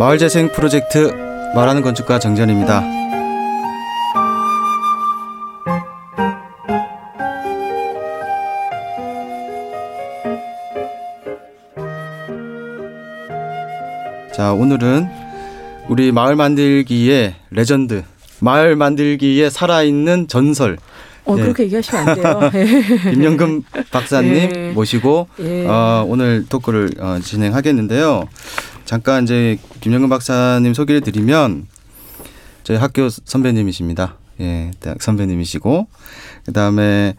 마을 재생 프로젝트 말하는 건축가 정전입니다. 자, 오늘은 우리 마을 만들기의 레전드, 마을 만들기에 살아있는 전설, 어, 예. 그렇게 얘기하시면 안 돼요. 김연금 박사님 예. 모시고 예. 어, 오늘 토크를 어, 진행하겠는데요. 잠깐 이제 김영근 박사님 소개를 드리면 저희 학교 선배님이십니다. 예, 대학 선배님이시고 그다음에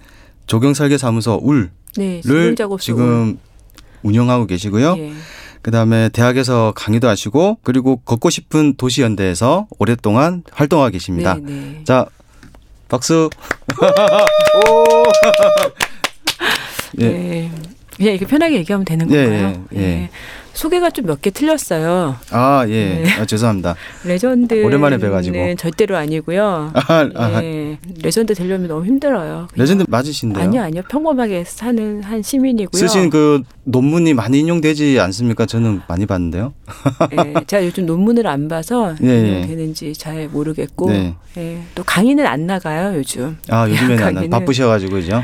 조경 설계 사무소 울을 네, 지금 운영하고 계시고요. 예. 그다음에 대학에서 강의도 하시고 그리고 걷고 싶은 도시 연대에서 오랫동안 활동하고 계십니다. 네, 네. 자, 박수. 오. 예. 네. 그냥 이렇게 편하게 얘기하면 되는 예, 건가요? 예, 예. 소개가 좀 몇 개 틀렸어요. 아, 예. 네. 아, 죄송합니다. 레전드는 오랜만에 뵈가지고. 절대로 아니고요. 아, 아, 예. 레전드 되려면 너무 힘들어요. 그냥. 레전드 맞으신데요? 아니요, 아니요. 평범하게 사는 한 시민이고요. 쓰신 그 논문이 많이 인용되지 않습니까? 저는 많이 봤는데요. 예, 제가 요즘 논문을 안 봐서 예, 예. 인용되는지 잘 모르겠고 네. 예, 또 강의는 안 나가요 요즘. 아, 요즘에는 안 나- 강의는- 바쁘셔가지고, 그죠?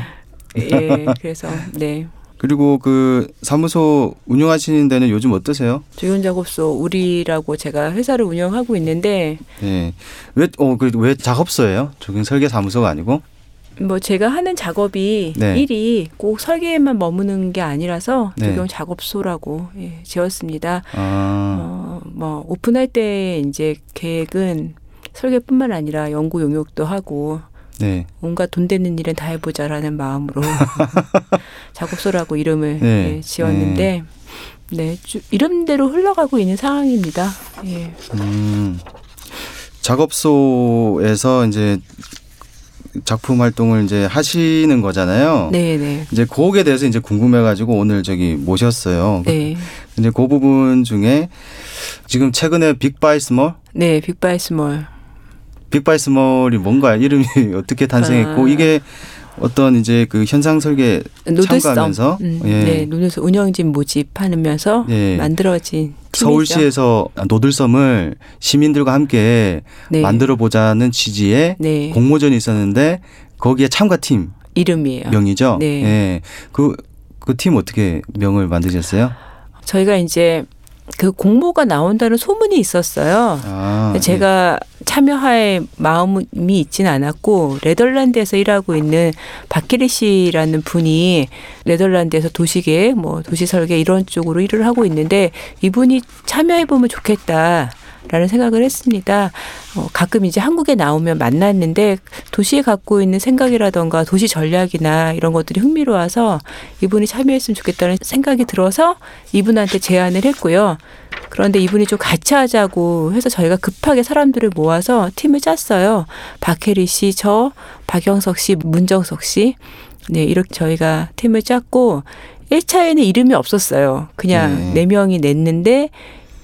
예, 그래서 네 그리고 그 사무소 운영하시는 데는 요즘 어떠세요? 조연 작업소 우리라고 제가 회사를 운영하고 있는데 예. 왜, 어, 그, 왜 작업소예요? 조경 설계 사무소가 아니고? 뭐 제가 하는 작업이 네. 일이 꼭 설계에만 머무는 게 아니라서 네. 조경 작업소라고 예, 지었습니다. 아, 어, 뭐 오픈할 때 이제 계획은 설계뿐만 아니라 연구 용역도 하고 네. 온갖 돈 되는 일은 다 해보자라는 마음으로 작업소라고 이름을 네. 예, 지었는데 네, 쭉 이름대로 흘러가고 있는 상황입니다. 예. 음. 작업소에서 이제 작품 활동을 이제 하시는 거잖아요. 네, 네. 이제 그거에 대해서 이제 궁금해가지고 오늘 저기 모셨어요. 네. 이제 그 부분 중에 지금 최근에 Big by Small, 네, Big by Small. Big by Small이 뭔가요? 이름이 어떻게 탄생했고 아. 이게 어떤 이제 그 현상 설계 노들섬. 참가하면서 음, 예. 네, 노들섬 운영진 모집하면서 예. 만들어진 팀이죠. 서울시에서 노들섬을 시민들과 함께 네. 만들어 보자는 취지의 네. 공모전이 있었는데 거기에 참가 팀 이름이에요. 명이죠. 네. 예. 그, 그 팀 어떻게 명을 만드셨어요? 저희가 이제 그 공모가 나온다는 소문이 있었어요. 아, 제가 참여할 마음이 있지는 않았고 네덜란드에서 일하고 있는 박케리 씨라는 분이 네덜란드에서 도시계획, 뭐 도시 설계 이런 쪽으로 일을 하고 있는데 이분이 참여해 보면 좋겠다. 라는 생각을 했습니다. 어, 가끔 이제 한국에 나오면 만났는데 도시에 갖고 있는 생각이라던가 도시 전략이나 이런 것들이 흥미로워서 이분이 참여했으면 좋겠다는 생각이 들어서 이분한테 제안을 했고요. 그런데 이분이 좀 같이 하자고 해서 저희가 급하게 사람들을 모아서 팀을 짰어요. 박혜리 씨, 저, 박영석 씨, 문정석 씨. 네, 이렇게 저희가 팀을 짰고 1차에는 이름이 없었어요. 그냥 네. 네 명이 냈는데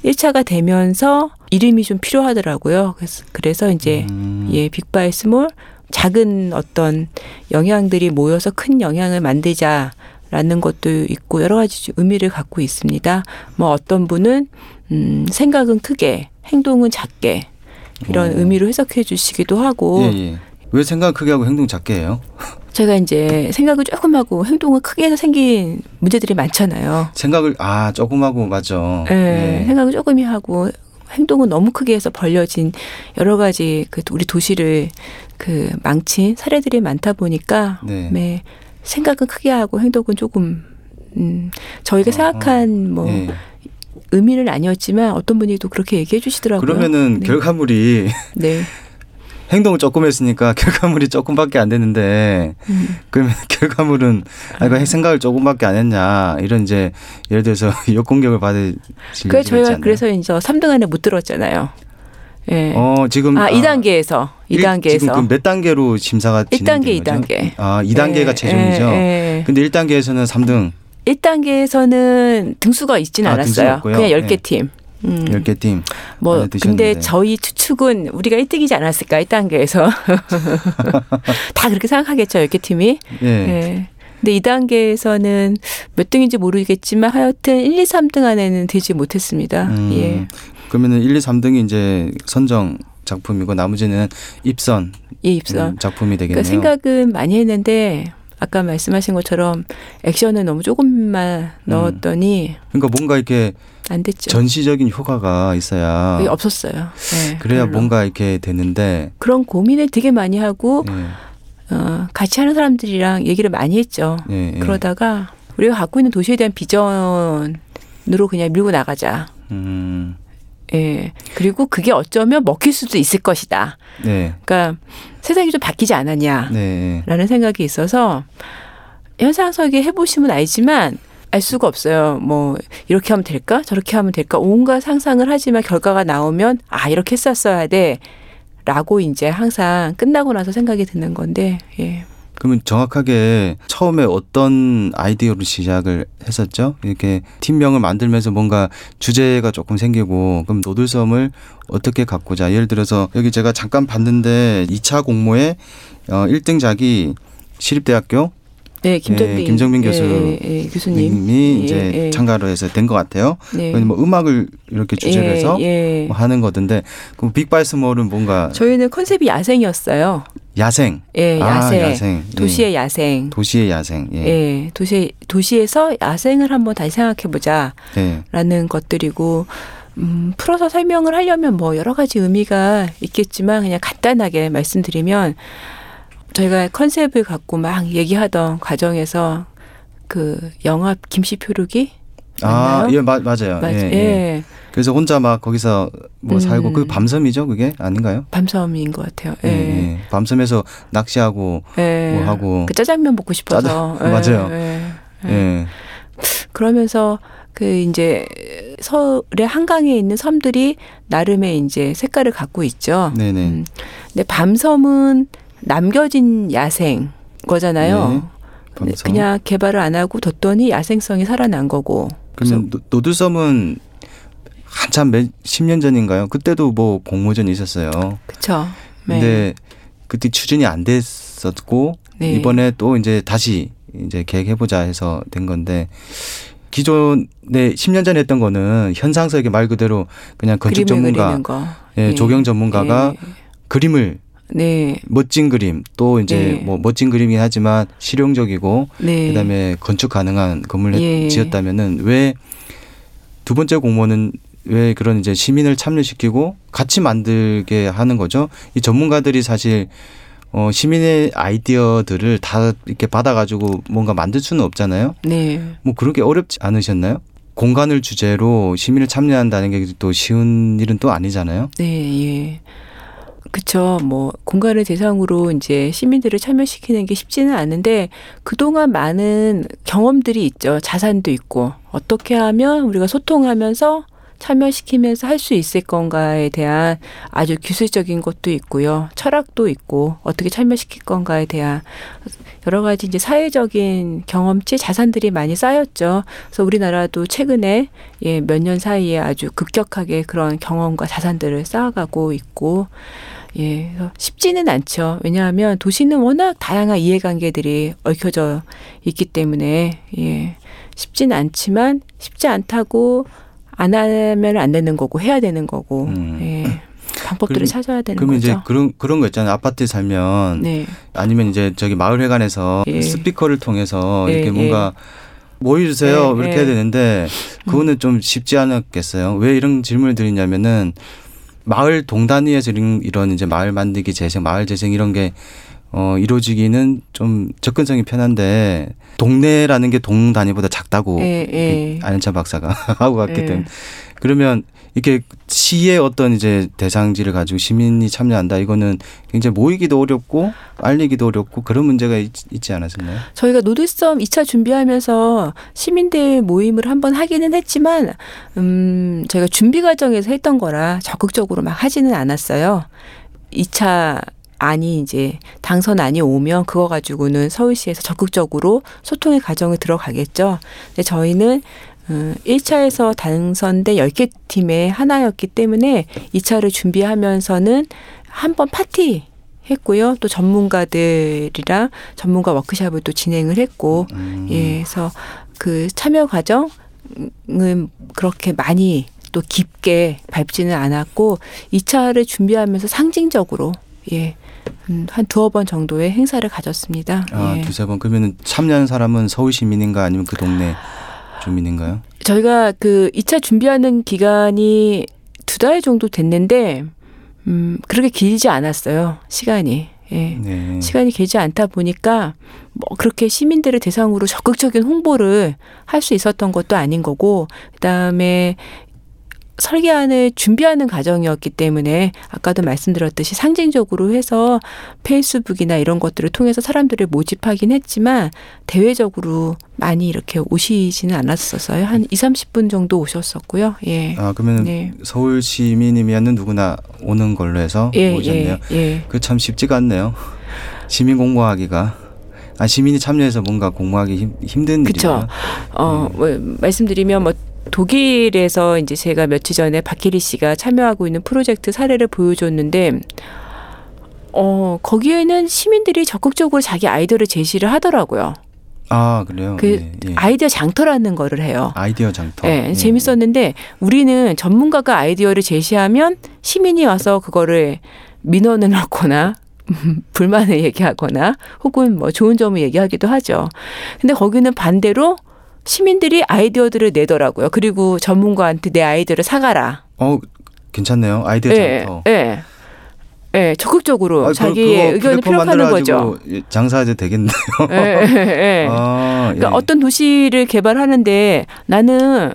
1차가 되면서 이름이 좀 필요하더라고요. 그래서 그래서 이제 음. 예, Big by Small 작은 어떤 영향들이 모여서 큰 영향을 만들자 라는 것도 있고 여러 가지 의미를 갖고 있습니다. 뭐 어떤 분은 음, 생각은 크게, 행동은 작게 이런 어. 의미로 해석해 주시기도 하고 예, 예. 왜 생각 크게 하고 행동 작게 해요? 제가 이제 생각을 조금 하고 행동을 크게 해서 생긴 문제들이 많잖아요. 생각을 아 조금 하고 맞죠. 예, 예. 생각을 조금이 하고 행동은 너무 크게 해서 벌려진 여러 가지 그 우리 도시를 그 망친 사례들이 많다 보니까 네. 네, 생각은 크게 하고 행동은 조금 음, 저희가 어허. 생각한 뭐 예. 의미는 아니었지만 어떤 분이 또 그렇게 얘기해 주시더라고요. 그러면은 네. 결과물이 네. 행동을 조금 했으니까 결과물이 조금밖에 안 됐는데 음. 그러면 결과물은 아 이거 생각을 조금밖에 안 했냐 이런 이제 예를 들어서 역공격을 수 있지 저희가? 그래서 이제 3등 안에 못 들었잖아요. 예. 어 지금 아, 2단계에서 일- 2단계에서 지금 그몇 단계로 심사가 1단계, 진행된 거죠? 2단계. 아 2단계가 예, 최종이죠. 예, 예. 근데 1단계에서는 3등 1단계에서는 등수가 있진 아, 않았어요. 없고요? 그냥 10개 네. 팀. 음. 10개 팀. 뭐. 근데 저희 추측은 우리가 1등이지 않았을까 1단계에서 다 그렇게 생각하겠죠 10개 팀이. 예. 예. 근데 2단계에서는 몇 등인지 모르겠지만 하여튼 1, 2, 3등 안에는 들지 못했습니다. 음, 예. 그러면은 1, 2, 3등이 이제 선정 작품이고 나머지는 입선 예, 입선. 음, 작품이 되겠네요. 그러니까 생각은 많이 했는데 아까 말씀하신 것처럼 액션을 너무 조금만 넣었더니 그러니까 뭔가 이렇게 안 됐죠. 전시적인 효과가 있어야 그게 없었어요. 네, 그래야 별로. 뭔가 이렇게 되는데 그런 고민을 되게 많이 하고 예, 어, 같이 하는 사람들이랑 얘기를 많이 했죠. 예, 예. 그러다가 우리가 갖고 있는 도시에 대한 비전으로 그냥 밀고 나가자. 음, 예. 그리고 그게 어쩌면 먹힐 수도 있을 것이다. 네, 그러니까 세상이 좀 바뀌지 않았냐. 네, 라는 생각이 있어서 현상 설계 해보시면 알지만 알 수가 없어요. 뭐 이렇게 하면 될까? 저렇게 하면 될까? 온갖 상상을 하지만 결과가 나오면 아 이렇게 했었어야 돼. 라고 이제 항상 끝나고 나서 생각이 드는 건데 예. 그러면 정확하게 처음에 어떤 아이디어로 시작을 했었죠? 이렇게 팀명을 만들면서 뭔가 주제가 조금 생기고 그럼 노들섬을 어떻게 갖고자 예를 들어서 여기 제가 잠깐 봤는데 2차 공모에 어 1등작이 시립대학교 네, 김정민, 예, 김정민 교수 예, 예, 교수님 님이 예, 이제 예. 참가로 해서 된 것 같아요. 네. 뭐 음악을 이렇게 주제로 예, 해서 예. 뭐 하는 거던데 그럼 빅바이스몰은 뭔가 저희는 컨셉이 야생이었어요. 야생. 예, 아, 야생. 야생. 예. 도시의 야생. 도시의 야생. 예. 예, 도시 도시에서 야생을 한번 다시 생각해 보자. 예. 라는 것들이고 음, 풀어서 설명을 하려면 뭐 여러 가지 의미가 있겠지만 그냥 간단하게 말씀드리면 저희가 컨셉을 갖고 막 얘기하던 과정에서 그 영화 김씨 표류기 아, 맞나요? 예, 마, 맞아요. 맞, 예, 예. 예. 그래서 혼자 막 거기서 뭐 음. 살고 그 밤섬이죠, 그게 아닌가요? 밤섬인 것 같아요. 예. 예. 예. 밤섬에서 낚시하고 예. 뭐 하고 그 짜장면 먹고 싶어서 짜장- 맞아요. 예. 예. 예. 그러면서 그 이제 서울의 한강에 있는 섬들이 나름의 이제 색깔을 갖고 있죠. 네, 네. 음. 근데 밤섬은 남겨진 야생 거잖아요. 네. 그냥 개발을 안 하고 뒀더니 야생성이 살아난 거고. 그러면 노- 노들섬은 한참 몇 10년 전인가요? 그때도 뭐 공모전이 있었어요. 그렇죠. 네. 근데 그때 추진이 안 됐었고 네. 이번에 또 이제 다시 이제 계획해 보자 해서 된 건데 기존에 10년 전에 했던 거는 현상석의 말 그대로 그냥 건축 전문가. 예, 예. 조경 전문가가 예. 그림을 네. 멋진 그림 또 이제 네. 뭐 멋진 그림이긴 하지만 실용적이고 네. 그다음에 건축 가능한 건물을 예. 지었다면은 왜 두 번째 공모는 왜 그런 이제 시민을 참여시키고 같이 만들게 하는 거죠? 이 전문가들이 사실 어 시민의 아이디어들을 다 이렇게 받아가지고 뭔가 만들 수는 없잖아요. 네. 뭐 그렇게 어렵지 않으셨나요? 공간을 주제로 시민을 참여한다는 게 또 쉬운 일은 또 아니잖아요. 네, 예. 그쵸. 뭐, 공간을 대상으로 이제 시민들을 참여시키는 게 쉽지는 않은데, 그동안 많은 경험들이 있죠. 자산도 있고, 어떻게 하면 우리가 소통하면서 참여시키면서 할 수 있을 건가에 대한 아주 기술적인 것도 있고요. 철학도 있고, 어떻게 참여시킬 건가에 대한 여러 가지 이제 사회적인 경험치, 자산들이 많이 쌓였죠. 그래서 우리나라도 최근에 예, 몇 년 사이에 아주 급격하게 그런 경험과 자산들을 쌓아가고 있고, 예, 쉽지는 않죠. 왜냐하면 도시는 워낙 다양한 이해관계들이 얽혀져 있기 때문에, 예, 쉽지는 않지만 쉽지 않다고 안 하면 안 되는 거고, 해야 되는 거고, 음. 예, 방법들을 그럼- 찾아야 되는 그러면 거죠. 이제 그런 그런 거 있잖아요. 아파트에 살면 네, 아니면 이제 저기 마을회관에서 예. 스피커를 통해서 예, 이렇게 예. 뭔가 모여주세요 예, 이렇게 예. 해야 되는데 그거는 좀 쉽지 않았겠어요. 왜 이런 질문을 드리냐면은 마을 동단위에서 이런, 이런 이제 마을 만들기 재생, 마을 재생 이런 게 어, 이루어지기는 좀 접근성이 편한데 동네라는 게 동 단위보다 작다고 예, 예. 안현찬 박사가 하고 갔기 예. 때문에 그러면 이렇게 시의 어떤 이제 대상지를 가지고 시민이 참여한다 이거는 굉장히 모이기도 어렵고 알리기도 어렵고 그런 문제가 있, 있지 않았었나요? 저희가 노드섬 2차 준비하면서 시민들 모임을 한번 하기는 했지만, 음, 저희가 준비 과정에서 했던 거라 적극적으로 막 하지는 않았어요. 2차 안이 이제 당선 안이 오면 그거 가지고는 서울시에서 적극적으로 소통의 과정을 들어가겠죠. 근데 저희는 음, 1차에서 당선된 10개 팀의 하나였기 때문에 2차를 준비하면서는 한 번 파티 했고요. 또 전문가들이랑 전문가 워크샵을 또 진행을 했고, 음. 예, 그래서 그 참여 과정은 그렇게 많이 또 깊게 밟지는 않았고 2차를 준비하면서 상징적으로 예. 음, 한 두어 번 정도의 행사를 가졌습니다. 아, 예. 두세 번. 그러면 참여한 사람은 서울 시민인가 아니면 그 동네 주민인가요? 저희가 그 2차 준비하는 기간이 두 달 정도 됐는데 음, 그렇게 길지 않았어요. 시간이. 예. 네. 시간이 길지 않다 보니까 뭐 그렇게 시민들을 대상으로 적극적인 홍보를 할 수 있었던 것도 아닌 거고 그다음에 설계안을 준비하는 과정이었기 때문에 아까도 말씀드렸듯이 상징적으로 해서 페이스북이나 이런 것들을 통해서 사람들을 모집하긴 했지만 대외적으로 많이 이렇게 오시지는 않았었어요. 한 2, 30분 정도 오셨었고요. 예. 아, 그러면 네. 서울 시민이면 누구나 오는 걸로 해서 예, 오셨네요. 예, 예. 그참 쉽지가 않네요. 시민 공모하기가. 아, 시민이 참여해서 뭔가 공모하기 힘, 힘든 그쵸. 일이에요. 어, 네. 뭐 말씀드리면 뭐 독일에서 이제 제가 며칠 전에 박혜리 씨가 참여하고 있는 프로젝트 사례를 보여줬는데 어, 거기에는 시민들이 적극적으로 자기 아이디어를 제시를 하더라고요. 아, 그래요? 그 예, 예. 아이디어 장터라는 거를 해요. 아이디어 장터. 예, 예. 재밌었는데 우리는 전문가가 아이디어를 제시하면 시민이 와서 그거를 민원을 넣거나 불만을 얘기하거나 혹은 뭐 좋은 점을 얘기하기도 하죠. 근데 거기는 반대로 시민들이 아이디어들을 내더라고요. 그리고 전문가한테 내 아이디어를 사가라. 어, 괜찮네요. 아이디어 예, 장터. 예. 예, 적극적으로 아, 그- 자기의 그거 의견을 피력하는 거죠. 장사해도 되겠네요. 예, 예, 예. 아, 예. 그러니까 어떤 도시를 개발하는데 나는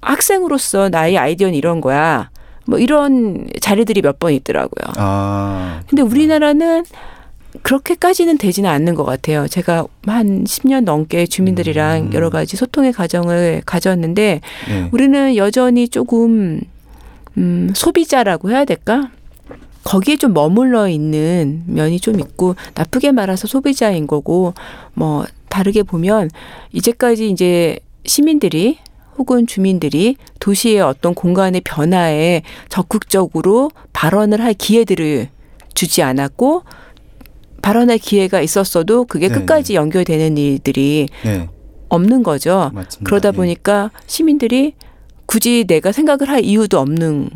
학생으로서 나의 아이디어는 이런 거야. 뭐 이런 자리들이 몇 번 있더라고요. 아, 근데 우리나라는 그렇게까지는 되지는 않는 것 같아요. 제가 한 10년 넘게 주민들이랑 음. 여러 가지 소통의 과정을 가졌는데 예. 우리는 여전히 조금 음, 소비자라고 해야 될까? 거기에 좀 머물러 있는 면이 좀 있고 나쁘게 말해서 소비자인 거고 뭐 다르게 보면 이제까지 이제 시민들이 혹은 주민들이 도시의 어떤 공간의 변화에 적극적으로 발언을 할 기회들을 주지 않았고 발언할 기회가 있었어도 그게 네, 끝까지 연결되는 일들이 네, 없는 거죠. 맞습니다. 그러다 예. 보니까 시민들이 굳이 내가 생각을 할 이유도 없는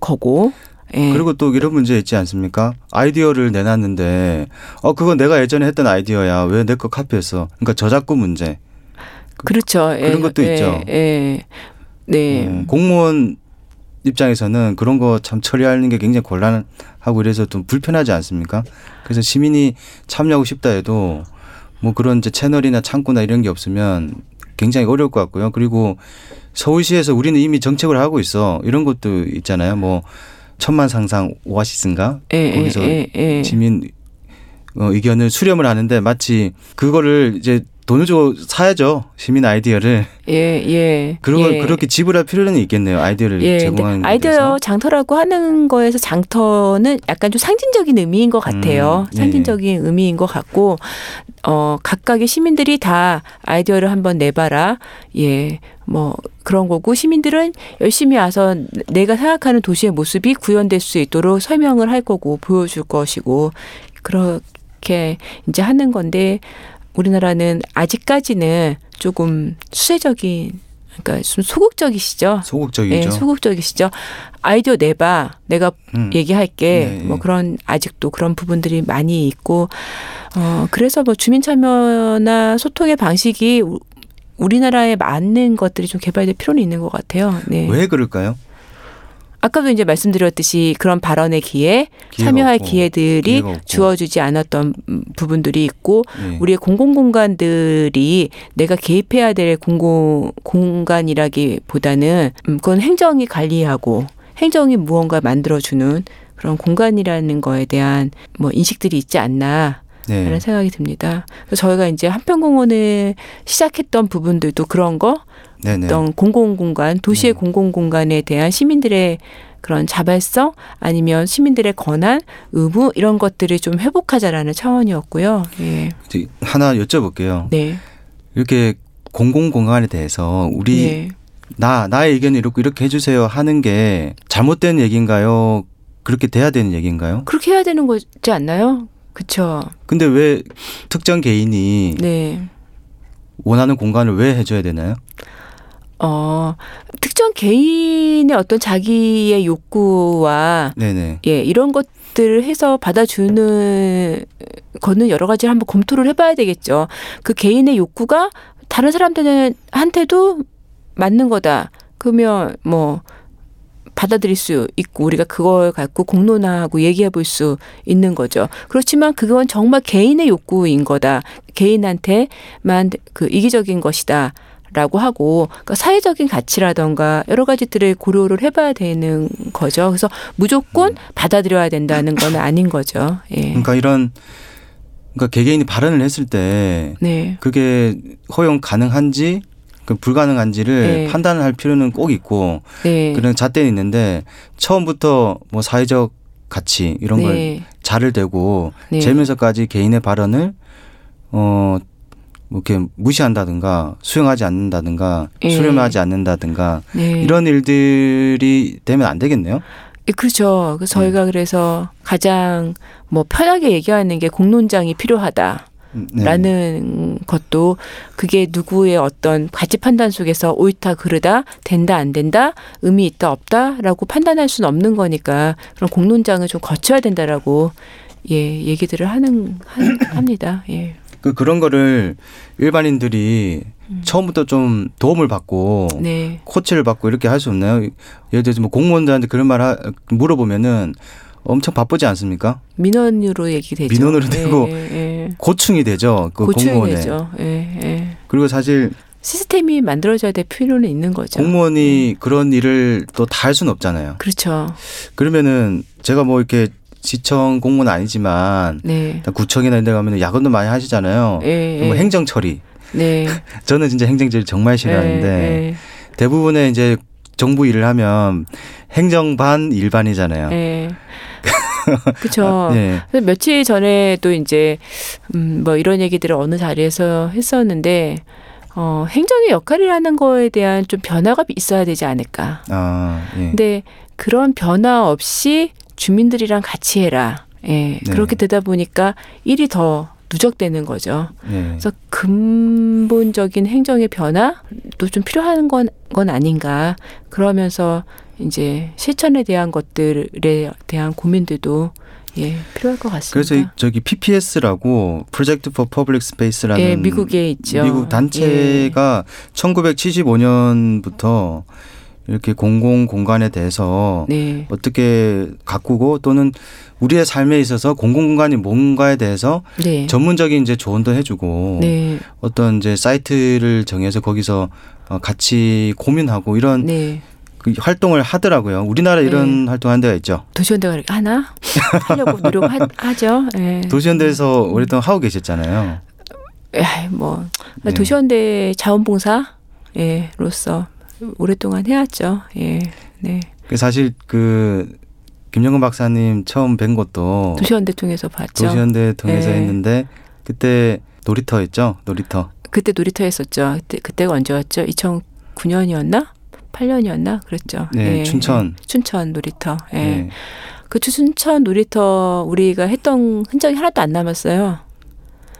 거고. 예. 그리고 또 이런 문제 있지 않습니까? 아이디어를 내놨는데 어 그거 내가 예전에 했던 아이디어야 왜 내 거 카피했어? 그러니까 저작권 문제. 그렇죠. 예. 그런 것도 예. 있죠. 예. 네. 음, 공무원 입장에서는 그런 거 참 처리하는 게 굉장히 곤란 하고 이래서 좀 불편하지 않습니까? 그래서 시민이 참여하고 싶다 해도 뭐 그런 이제 채널이나 창구나 이런 게 없으면 굉장히 어려울 것 같고요. 그리고 서울시에서 우리는 이미 정책을 하고 있어. 이런 것도 있잖아요. 뭐 천만 상상 오아시스인가? 예, 거기서 예, 예, 예. 시민 어, 의견을 수렴을 하는데 마치 그거를 이제 돈을 주고 사야죠. 시민 아이디어를. 예, 예. 걸 예. 그렇게 지불할 필요는 있겠네요. 아이디어를 예, 제공하는 아이디어 대해서. 장터라고 하는 거에서 장터는 약간 좀 상징적인 의미인 것 같아요. 음, 예, 상징적인 의미인 것 같고, 어, 각각의 시민들이 다 아이디어를 한번 내봐라. 예, 뭐 그런 거고 시민들은 열심히 와서 내가 생각하는 도시의 모습이 구현될 수 있도록 설명을 할 거고 보여줄 것이고 그렇게 이제 하는 건데 우리나라는 아직까지는 조금 수세적인 그러니까 좀 소극적이시죠. 소극적이죠. 예, 소극적이시죠. 아이디어 내봐. 내가 음. 얘기할게. 네, 뭐 네. 그런 아직도 그런 부분들이 많이 있고 어 그래서 뭐 주민 참여나 소통의 방식이 우- 우리나라에 맞는 것들이 좀 개발될 필요는 있는 것 같아요. 네. 왜 그럴까요? 아까도 이제 말씀드렸듯이 그런 발언의 기회, 참여할 없고, 기회들이. 주어지지 않았던 음, 부분들이 있고 예. 우리의 공공 공간들이 내가 개입해야 될 공공 공간이라기보다는 음, 그건 행정이 관리하고 행정이 무언가 만들어주는 그런 공간이라는 거에 대한 뭐 인식들이 있지 않나 네. 라는 생각이 듭니다. 그래서 저희가 이제 한평공원을 시작했던 부분들도 그런 거 네네. 어떤 공공공간, 도시의 네. 공공공간에 대한 시민들의 그런 자발성 아니면 시민들의 권한, 의무 이런 것들을 좀 회복하자라는 차원이었고요. 예. 하나 여쭤볼게요. 네. 이렇게 공공 공간에 대해서 우리 네. 나 나의 의견을 이렇게 이렇게 해주세요 하는 게 잘못된 얘기인가요? 그렇게 돼야 되는 얘기인가요? 그렇게 해야 되는 거지 않나요? 그렇죠. 근데 왜 특정 개인이 네. 원하는 공간을 왜 해줘야 되나요? 어, 특정 개인의 어떤 자기의 욕구와 네네. 예, 이런 것들을 해서 받아주는 거는 여러 가지를 한번 검토를 해봐야 되겠죠. 그 개인의 욕구가 다른 사람들한테도 맞는 거다. 그러면 뭐 받아들일 수 있고 우리가 그걸 갖고 공론화하고 얘기해 볼 수 있는 거죠. 그렇지만 그건 정말 개인의 욕구인 거다. 개인한테만 그 이기적인 것이다. 라고 하고 그러니까 사회적인 가치라던가 여러 가지들을 고려를 해봐야 되는 거죠. 그래서 무조건 받아들여야 된다는 건 아닌 거죠. 예. 그러니까 이런 그러니까 개개인이 발언을 했을 때 네. 그게 허용 가능한지 그 불가능한지를 네. 판단을 할 필요는 꼭 있고 네. 그런 잣대는 있는데 처음부터 뭐 사회적 가치 이런 걸 네. 자를 대고 네. 재면서까지 개인의 발언을 어. 뭐 이렇게 무시한다든가 수용하지 않는다든가 예. 수렴하지 않는다든가 네. 이런 일들이 되면 안 되겠네요. 예, 그렇죠. 그래서 저희가 그래서 가장 뭐 편하게 얘기하는 게 공론장이 필요하다. 네. 라는 것도 그게 누구의 어떤 가치 판단 속에서 옳다 그르다 된다 안 된다 의미 있다 없다라고 판단할 수는 없는 거니까 그런 공론장을 좀 거쳐야 된다라고 예 얘기들을 하는 한- 합니다. 예. 그 그런 거를 일반인들이 처음부터 좀 도움을 받고 음. 네. 코치를 받고 이렇게 할 수 없나요? 예를 들어서 뭐 공무원들한테 그런 말 하, 물어보면은 엄청 바쁘지 않습니까? 민원으로 얘기되죠. 민원으로 예, 되고 예, 예. 고충이 되죠. 그 고충이 공무원에. 되죠. 예, 예. 그리고 사실 시스템이 만들어져야 될 필요는 있는 거죠. 공무원이 그런 일을 또 다 할 수는 없잖아요. 그렇죠. 그러면은 제가 뭐 이렇게 시청 공무원 아니지만 네. 구청이나 이런 데 가면은 야근도 많이 하시잖아요. 예, 뭐 예. 행정 처리. 네. 저는 진짜 행정 처리 정말 싫어하는데 예, 예. 대부분의 이제 정부 일을 하면 행정 반 일반이잖아요. 예. 그렇죠. 예. 그래서 며칠 전에도 이제 음, 뭐 이런 얘기들을 어느 자리에서 했었는데 어, 행정의 역할이라는 거에 대한 좀 변화가 있어야 되지 않을까. 아, 예. 근데 그런 변화 없이 주민들이랑 같이 해라. 예. 네. 그렇게 되다 보니까 일이 더 누적되는 거죠. 예. 그래서 근본적인 행정의 변화도 좀 필요한 건, 건 아닌가. 그러면서 이제 실천에 대한 것들에 대한 고민들도 예, 필요할 것 같습니다. 그래서 이- 저기 PPS라고 Project for Public Space라는 예, 미국에 있죠. 미국 단체가 1975년부터 이렇게 공공 공간에 대해서 예. 네. 어떻게 가꾸고 또는 우리의 삶에 있어서 공공 공간이 뭔가에 대해서 네. 전문적인 이제 조언도 해주고 네. 어떤 이제 사이트를 정해서 거기서 어, 같이 고민하고 이런 네. 그 활동을 하더라고요. 우리나라 이런 활동한 데가 있죠. 도시원대가 이렇게 하나 하려고 노력하죠. 예. 도시연대에서 오랫동안 하고 계셨잖아요. 야, 뭐 네. 도시원대 자원봉사 예로서 오랫동안 해왔죠. 예. 네. 그 사실 그 김영근 박사님 처음 뵌 것도 도시원대 통해서 봤죠. 도시연대 통해서 네. 했는데 그때 놀이터였죠. 놀이터. 그때 놀이터 했었죠. 그때 그때가 언제였죠? 2009년이었나? 8년이었나? 그랬죠. 네, 예. 춘천. 춘천 놀이터. 예. 네. 그 춘천 놀이터 우리가 했던 흔적이 하나도 안 남았어요.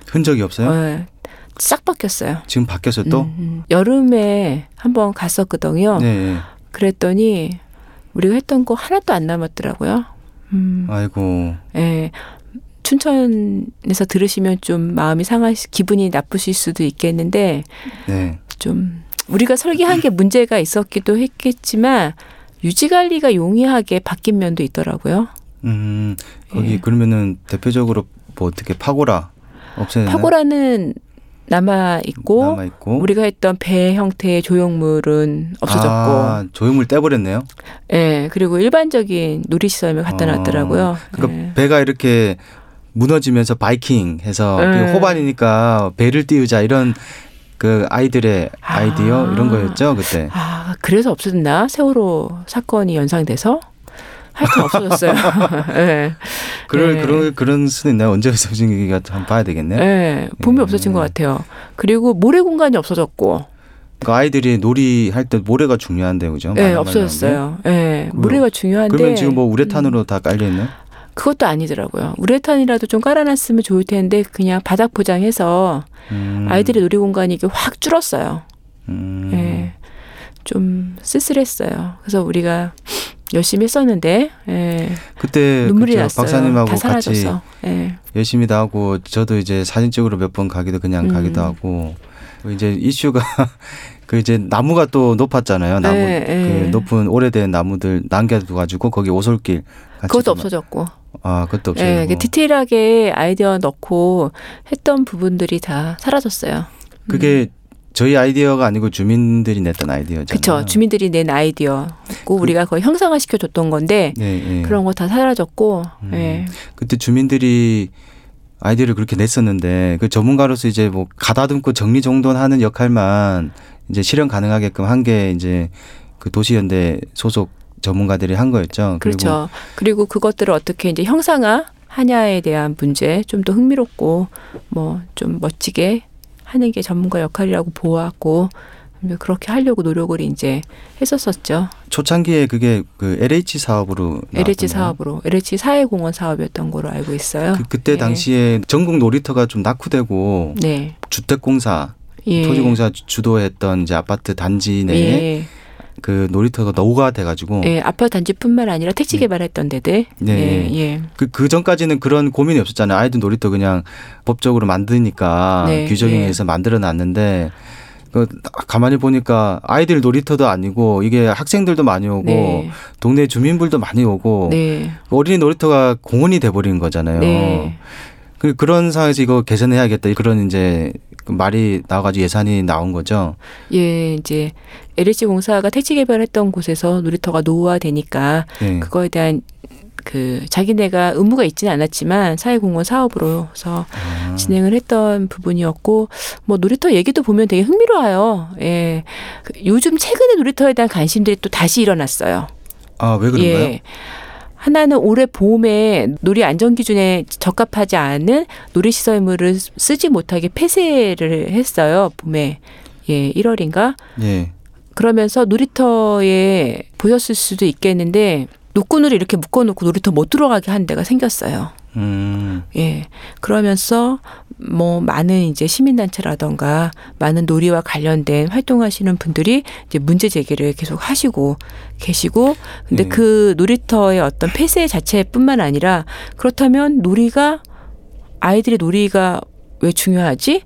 흔적이 없어요? 예. 싹 바뀌었어요. 지금 바뀌었어요 또? 음, 음. 여름에 한번 갔었거든요. 네. 그랬더니 우리가 했던 거 하나도 안 남았더라고요. 음. 아이고. 예. 춘천에서 들으시면 좀 마음이 상하 기분이 나쁘실 수도 있겠는데 네. 좀 우리가 설계한 게 문제가 있었기도 했겠지만 유지 관리가 용이하게 바뀐 면도 있더라고요. 음 거기 예. 그러면은 대표적으로 뭐 어떻게 파고라 없애나 파고라는 남아 있고 남아 있고 우리가 했던 배 형태의 조형물은 없어졌고, 아, 조형물 떼버렸네요. 예 그리고 일반적인 놀이시설을 갖다 아, 놨더라고요. 그러니까 예. 배가 이렇게 무너지면서 바이킹 해서 네. 그 호반이니까 배를 띄우자 이런 그 아이들의 아. 아이디어 이런 거였죠 그때. 아 그래서 없어졌나 세월호 사건이 연상돼서 하여튼 없어졌어요. 예. 그럴 네. 그런 그런 수는 있나요? 언제 없어진지가 한번 봐야 되겠네. 요 예, 봄이 음. 없어진 것 같아요. 그리고 모래 공간이 없어졌고, 그 아이들이 놀이 할 때 모래가 중요한데 그죠? 예, 많은 없어졌어요. 예, 그래요? 모래가 중요한데 그러면 지금 뭐 우레탄으로 다 깔려 있나요? 그것도 아니더라고요. 우레탄이라도 좀 깔아놨으면 좋을 텐데 그냥 바닥 포장해서 음. 아이들의 놀이 공간이 이게 확 줄었어요. 음. 예. 좀 쓸쓸했어요. 그래서 우리가 열심히 했었는데 예, 그때 눈물이 그쵸, 났어요. 박사님하고 다 같이. 예. 열심히도 하고 저도 이제 사진 찍으러 몇 번 가기도 그냥 음. 가기도 하고 이제 이슈가 그 이제 나무가 또 높았잖아요. 나무 예, 예. 그 높은 오래된 나무들 남겨둬 가지고 거기 오솔길 그것도 좀- 없어졌고. 아 그것도 없어요. 예, 그 디테일하게 아이디어 넣고 했던 부분들이 다 사라졌어요. 그게 저희 아이디어가 아니고 주민들이 냈던 아이디어잖아요. 그쵸. 주민들이 낸 아이디어고 우리가 거의 형상화 시켜줬던 건데 네, 네. 그런 거 다 사라졌고, 음. 예. 그때 주민들이 아이디어를 그렇게 냈었는데 그 전문가로서 이제 뭐 가다듬고 정리정돈하는 역할만 이제 실현 가능하게끔 한 게 이제 그 도시연대 소속 전문가들이 한 거였죠. 그렇죠. 그리고 그것들을 어떻게 이제 형상화 하냐에 대한 문제 좀 더 흥미롭고 뭐 좀 멋지게 하는 게 전문가 역할이라고 보았고 그렇게 하려고 노력을 이제 했었었죠. 초창기에 그게 그 LH 사업으로 LH? 사업으로 LH 사회공헌 사업이었던 거로 알고 있어요. 그, 그때 네. 당시에 전국 놀이터가 좀 낙후되고 네. 주택공사, 예. 토지공사 주도했던 이제 아파트 단지 내에 예. 그 놀이터가 노후가 돼가지고 예. 아파트 단지뿐만 아니라 택지 개발했던 데들. 네. 예. 예. 그, 그 전까지는 그런 고민이 없었잖아요. 아이들 놀이터 그냥 법적으로 만드니까 네, 규정에 네. 의해서 만들어 놨는데 그 가만히 보니까 아이들 놀이터도 아니고 이게 학생들도 많이 오고 네. 동네 주민들도 많이 오고 네. 어린이 놀이터가 공원이 돼버린 거잖아요. 네. 그 그런 상황에서 이거 개선해야겠다. 그런 이제 그 말이 나와가지고 예산이 나온 거죠. 예, 이제 LH 공사가 택지 개발했던 곳에서 놀이터가 노후화되니까 네. 그거에 대한 그 자기네가 의무가 있지는 않았지만 사회공헌 사업으로서 아, 진행을 했던 부분이었고 뭐 놀이터 얘기도 보면 되게 흥미로워요. 예. 그 요즘 최근에 놀이터에 대한 관심들이 또 다시 일어났어요. 아, 왜 그런가요? 예. 하나는 올해 봄에 놀이 안전 기준에 적합하지 않은 놀이 시설물을 쓰지 못하게 폐쇄를 했어요. 봄에. 예, 1월인가? 예. 그러면서 놀이터에 보셨을 수도 있겠는데 노끈으로 이렇게 묶어놓고 놀이터 못 들어가게 한 데가 생겼어요. 음. 예. 그러면서 뭐 많은 이제 시민단체라던가 많은 놀이와 관련된 활동하시는 분들이 이제 문제 제기를 계속 하시고 계시고 근데 네. 그 놀이터의 어떤 폐쇄 자체뿐만 아니라 그렇다면 놀이가 아이들의 놀이가 왜 중요하지?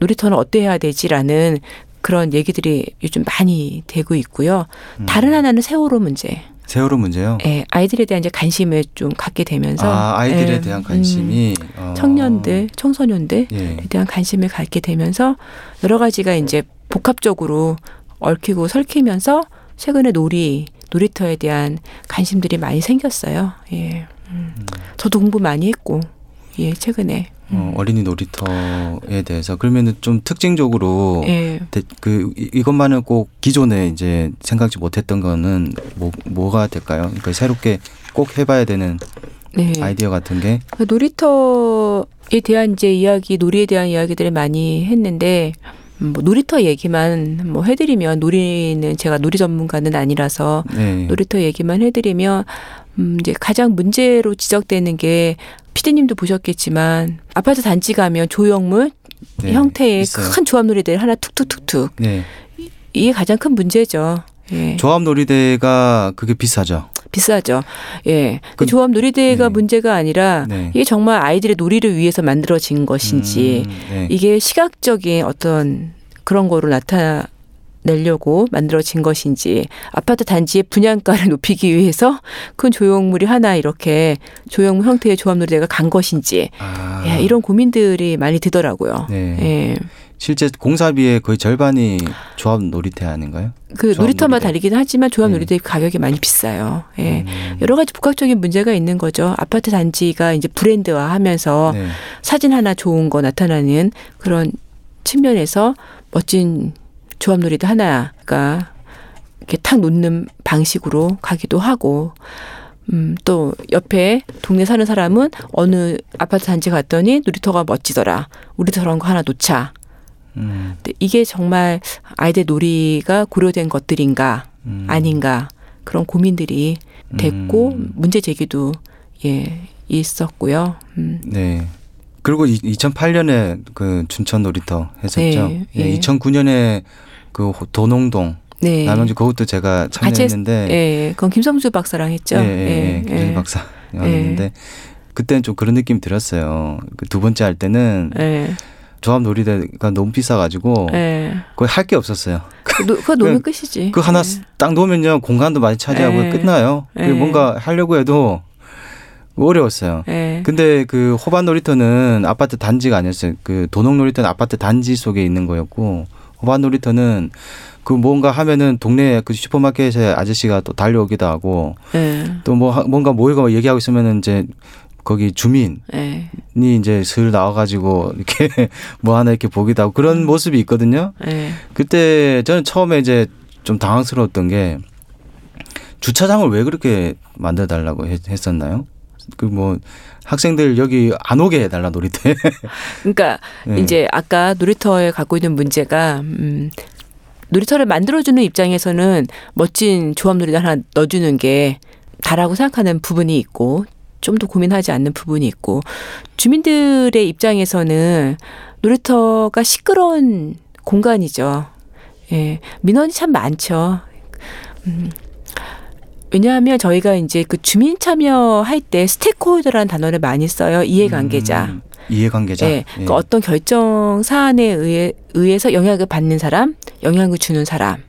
놀이터는 어때야 되지라는 그런 얘기들이 요즘 많이 되고 있고요. 음. 다른 하나는 세월호 문제. 세월호 문제요. 예, 아이들에 대한 이제 관심을 좀 갖게 되면서 아, 아이들에 예, 대한 관심이 어. 음, 청년들, 청소년들에 예. 대한 관심을 갖게 되면서 여러 가지가 이제 복합적으로 얽히고 설키면서 최근에 놀이 놀이터에 대한 관심들이 많이 생겼어요. 예. 음. 저도 공부 많이 했고 예, 최근에. 어, 어린이 놀이터에 대해서 그러면은 좀 특징적으로 예. 대- 그 이- 이것만은 꼭 기존에 이제 생각지 못했던 거는 뭐 뭐가 될까요? 그러니까 새롭게 꼭 해봐야 되는 네. 아이디어 같은 게그 놀이터에 대한 이제 이야기, 놀이에 대한 이야기들을 많이 했는데 음, 뭐 놀이터 얘기만 뭐 해드리면 놀이는 제가 놀이 전문가는 아니라서 네. 놀이터 얘기만 해드리면 음 이제 가장 문제로 지적되는 게 피디님도 보셨겠지만 아파트 단지 가면 조형물 네, 형태의 있어요. 큰 조합 놀이들 하나 툭툭툭툭 네. 이게 가장 큰 문제죠. 예. 조합 놀이대가 그게 비싸죠. 비싸죠. 예. 그 그- 조합 놀이대가 네. 문제가 아니라 네. 이게 정말 아이들의 놀이를 위해서 만들어진 것인지 음, 네. 이게 시각적인 어떤 그런 거로 나타 내려고 만들어진 것인지 아파트 단지의 분양가를 높이기 위해서 큰 조형물이 하나 이렇게 조형물 형태의 조합놀이 대가 간 것인지 아, 예, 이런 고민들이 많이 들더라고요. 네. 예. 실제 공사비의 거의 절반이 조합 놀이태 아닌가요? 그 놀이터마다. 다르긴 하지만 조합 네. 놀이대 가격이 많이 비싸요. 예. 음, 여러 가지 복합적인 문제가 있는 거죠. 아파트 단지가 이제 브랜드화 하면서 네. 사진 하나 좋은 거 나타나는 그런 측면에서 멋진 조합놀이도 하나가 이렇게 탁 놓는 방식으로 가기도 하고, 음, 또 옆에 동네 사는 사람은 어느 아파트 단지 갔더니 놀이터가 멋지더라. 우리도 저런 거 하나 놓자. 음, 이게 정말 아이들 놀이가 고려된 것들인가 음, 아닌가 그런 고민들이 됐고 음, 문제 제기도 예 있었고요. 음. 네. 그리고 2008년에 그 춘천 놀이터 했었죠. 네, 예, 예. 2009년에 그 호- 도농동 네. 남양주 그것도 제가 참여했는데 예, 그건 김성주 박사랑 했죠. 예, 예, 예, 김 박사였는데 그때는 좀 그런 느낌 들었어요. 그 두 번째 할 때는 예, 조합 놀이대가 너무 비싸가지고 예. 거의 할 게 없었어요. 그 노- 그거 놓으면 그- 끝이지. 그 하나 예. 딱 놓으면요 공간도 많이 차지하고 예. 끝나요. 예. 뭔가 하려고 해도 어려웠어요. 예. 근데 그 호반 놀이터는 아파트 단지가 아니었어요. 그 도농 놀이터는 아파트 단지 속에 있는 거였고 호반 놀이터는 그 뭔가 하면은 동네 그 슈퍼마켓에 아저씨가 또 달려오기도 하고 예. 또뭐 뭔가 모이고 얘기하고 있으면은 이제 거기 주민이 예. 이제 슬 나와가지고 이렇게 뭐 하나 이렇게 보기도 하고 음. 그런 모습이 있거든요. 예. 그때 저는 처음에 이제 좀 당황스러웠던 게 주차장을 왜 그렇게 만들어 달라고 했었나요? 그 뭐 학생들 여기 안 오게 해달라 놀이터. 그러니까 예. 이제 아까 놀이터에 갖고 있는 문제가 음, 놀이터를 만들어주는 입장에서는 멋진 조합놀이를 하나 넣어주는 게 다라고 생각하는 부분이 있고 좀 더 고민하지 않는 부분이 있고 주민들의 입장에서는 놀이터가 시끄러운 공간이죠. 예, 민원이 참 많죠. 음, 왜냐하면 저희가 이제 그 주민 참여 할 때 스테이크홀더라는 단어를 많이 써요. 이해관계자. 음, 이해관계자. 예, 예. 그러니까 어떤 결정 사안에 의해 의해서 영향을 받는 사람, 영향을 주는 사람.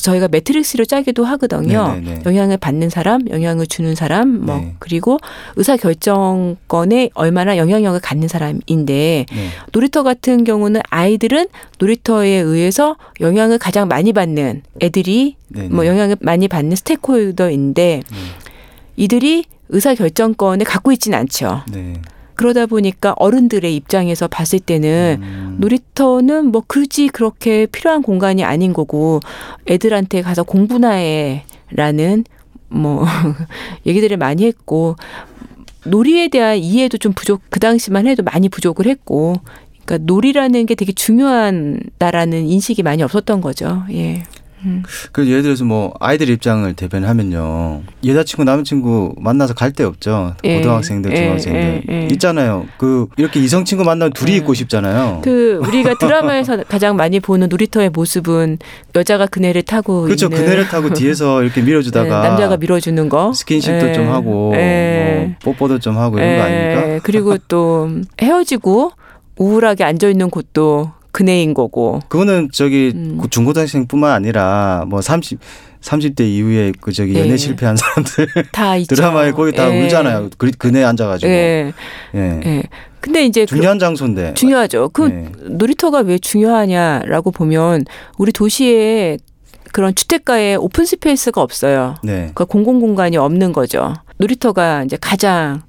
저희가 매트릭스로 짜기도 하거든요. 네네네. 영향을 받는 사람, 영향을 주는 사람, 뭐 네. 그리고 의사 결정권에 얼마나 영향력을 갖는 사람인데 네. 놀이터 같은 경우는 아이들은 놀이터에 의해서 영향을 가장 많이 받는 애들이 네, 뭐 네. 영향을 많이 받는 스테이크홀더인데 네. 이들이 의사 결정권을 갖고 있지는 않죠. 네. 그러다 보니까 어른들의 입장에서 봤을 때는 음, 놀이터는 뭐 굳이 그렇게 필요한 공간이 아닌 거고 애들한테 가서 공부나 해라는 뭐 얘기들을 많이 했고 놀이에 대한 이해도 좀 부족 그 당시만 해도 많이 부족을 했고 그러니까 놀이라는 게 되게 중요한다라는 인식이 많이 없었던 거죠. 예. 그 예를 들어서 뭐 아이들 입장을 대변하면요 여자친구 남자친구 만나서 갈 데 없죠 예. 고등학생들 예, 중학생들 예, 예. 있잖아요 그 이렇게 이성 친구 만나면 둘이 예. 있고 싶잖아요 그 우리가 드라마에서 가장 많이 보는 놀이터의 모습은 여자가 그네를 타고 그렇죠 그네를 타고 뒤에서 이렇게 밀어주다가 네, 남자가 밀어주는 거 스킨십도 예. 좀 하고 예. 뭐 뽀뽀도 좀 하고 이런 거 아닙니까? 예. 그리고 또 헤어지고 우울하게 앉아 있는 곳도 그네인 거고 그거는 저기 음. 그 중고등학생뿐만 아니라 뭐 30, 30대 이후에 그 저기 연애 예. 실패한 사람들 다 있죠. 드라마에 거기 다 예. 울잖아요. 그, 그네 앉아가지고. 예. 예. 예. 근데 이제 그- 중요한 장소인데. 중요하죠. 그 예. 놀이터가 왜 중요하냐라고 보면 우리 도시에 그런 주택가에 open space가 없어요. 네. 그러니까 공공 공간이 없는 거죠. 놀이터가 이제 가장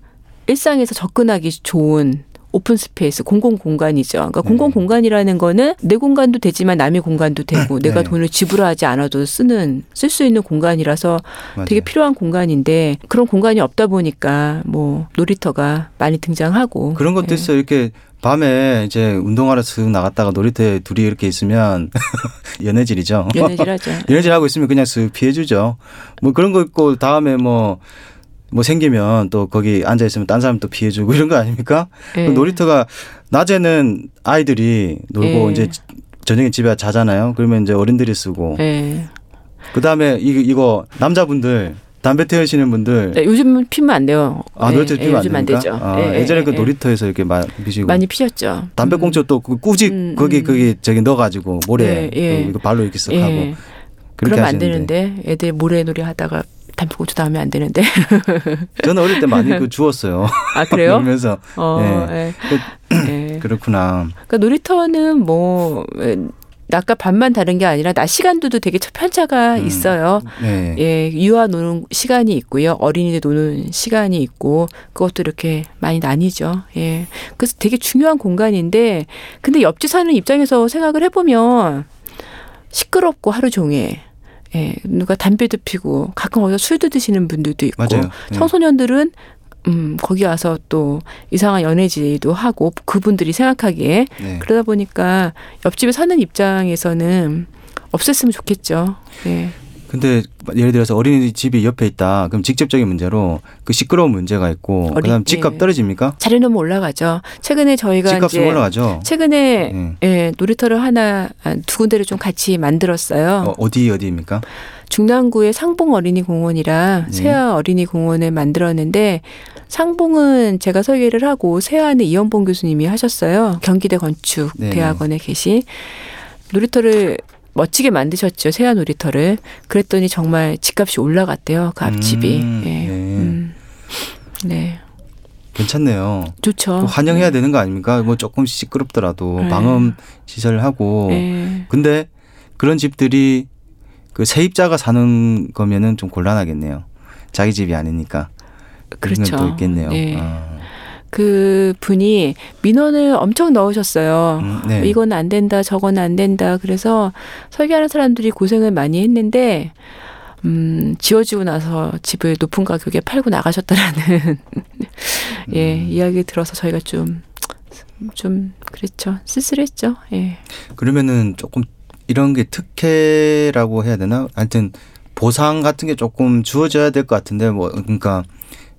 일상에서 접근하기 좋은 open space, 공공 공간이죠. 그러니까 네. 공공 공간이라는 거는 내 공간도 되지만 남의 공간도 되고 내가 네. 돈을 지불하지 않아도 쓰는 쓸 수 있는 공간이라서 맞아요. 되게 필요한 공간인데 그런 공간이 없다 보니까 뭐 놀이터가 많이 등장하고 그런 것도 예. 있어요. 이렇게 밤에 이제 운동하러 쓱 나갔다가 놀이터에 둘이 이렇게 있으면 연애질이죠. 연애질 하죠. 연애질 하고 있으면 그냥 쓱 피해주죠. 뭐 그런 거 있고 다음에 뭐, 뭐 생기면 또 거기 앉아 있으면 딴 사람 또 피해주고 이런 거 아닙니까? 예. 그 놀이터가 낮에는 아이들이 놀고 예. 이제 저녁에 집에 자잖아요. 그러면 이제 어른들이 쓰고 예. 그 다음에 이거, 이거 남자분들 담배 태우시는 분들 네, 요즘은 피면 안 돼요. 아 예, 놀이터 예, 피면 안 요즘 안 됩니까? 되죠. 아, 예, 예, 그 예. 놀이터에서 이렇게 많이 피시고 많이 피셨죠. 담배 음. 꽁초 또그 꾸직 음, 거기 음. 거기 저기 넣어가지고 모래 예, 예. 그 이거 발로 이렇게 쓱 예. 하고 그렇게 그러면 안 하시는데 되는데 애들 모래놀이 하다가 담배꽁초 닿으면 안 되는데. 저는 어릴 때 많이 그 주웠어요. 아 그래요? 놀면서 어, 예. 예. 그렇구나. 그러니까 놀이터는 뭐 에, 낮과 밤만 다른 게 아니라 낮 시간들도 되게 편차가 음. 있어요. 네. 예, 유아 노는 시간이 있고요. 어린이들 노는 시간이 있고 그것도 이렇게 많이 나뉘죠. 예. 그래서 되게 중요한 공간인데 근데 옆집 사는 입장에서 생각을 해 보면 시끄럽고 하루 종일 예, 누가 담배도 피고 가끔 어디서 술도 드시는 분들도 있고 맞아요. 네. 청소년들은 음, 거기 와서 또 이상한 연애질도 하고 그분들이 생각하기에 네. 그러다 보니까 옆집에 사는 입장에서는 없앴으면 좋겠죠. 예. 근데 예를 들어서 어린이집이 옆에 있다. 그럼 직접적인 문제로 그 시끄러운 문제가 있고 어린- 그다음 집값 예. 떨어집니까? 자료는 올라가죠. 최근에 저희가 집값은 이제 올라가죠. 최근에 예. 예, 놀이터를 하나 아, 두 군데를 좀 같이 만들었어요. 어, 어디 어디입니까? 중랑구의 상봉 어린이 공원이랑 네. 세아 어린이 공원을 만들었는데 상봉은 제가 설계를 하고 세아는 이현봉 교수님이 하셨어요. 경기대 건축 네네. 대학원에 계신 놀이터를 멋지게 만드셨죠. 세아 놀이터를. 그랬더니 정말 집값이 올라갔대요. 그 앞집이. 음, 예. 네. 음. 네. 괜찮네요. 좋죠. 또 환영해야 되는 거 아닙니까? 뭐 조금 시끄럽더라도 네. 방음 시설을 하고. 예. 근데 그런 집들이 그 세입자가 사는 거면은 좀 곤란하겠네요. 자기 집이 아니니까. 그런 그렇죠. 또 있겠네요. 네. 아, 그 분이 민원을 엄청 넣으셨어요. 음, 네. 이건 안 된다, 저건 안 된다. 그래서 설계하는 사람들이 고생을 많이 했는데, 음, 지어지고 나서 집을 높은 가격에 팔고 나가셨다라는, 예, 음. 이야기 들어서 저희가 좀, 좀, 그랬죠. 쓸쓸했죠. 예. 그러면은 조금 이런 게 특혜라고 해야 되나? 하여튼 보상 같은 게 조금 주어져야 될 것 같은데 뭐 그러니까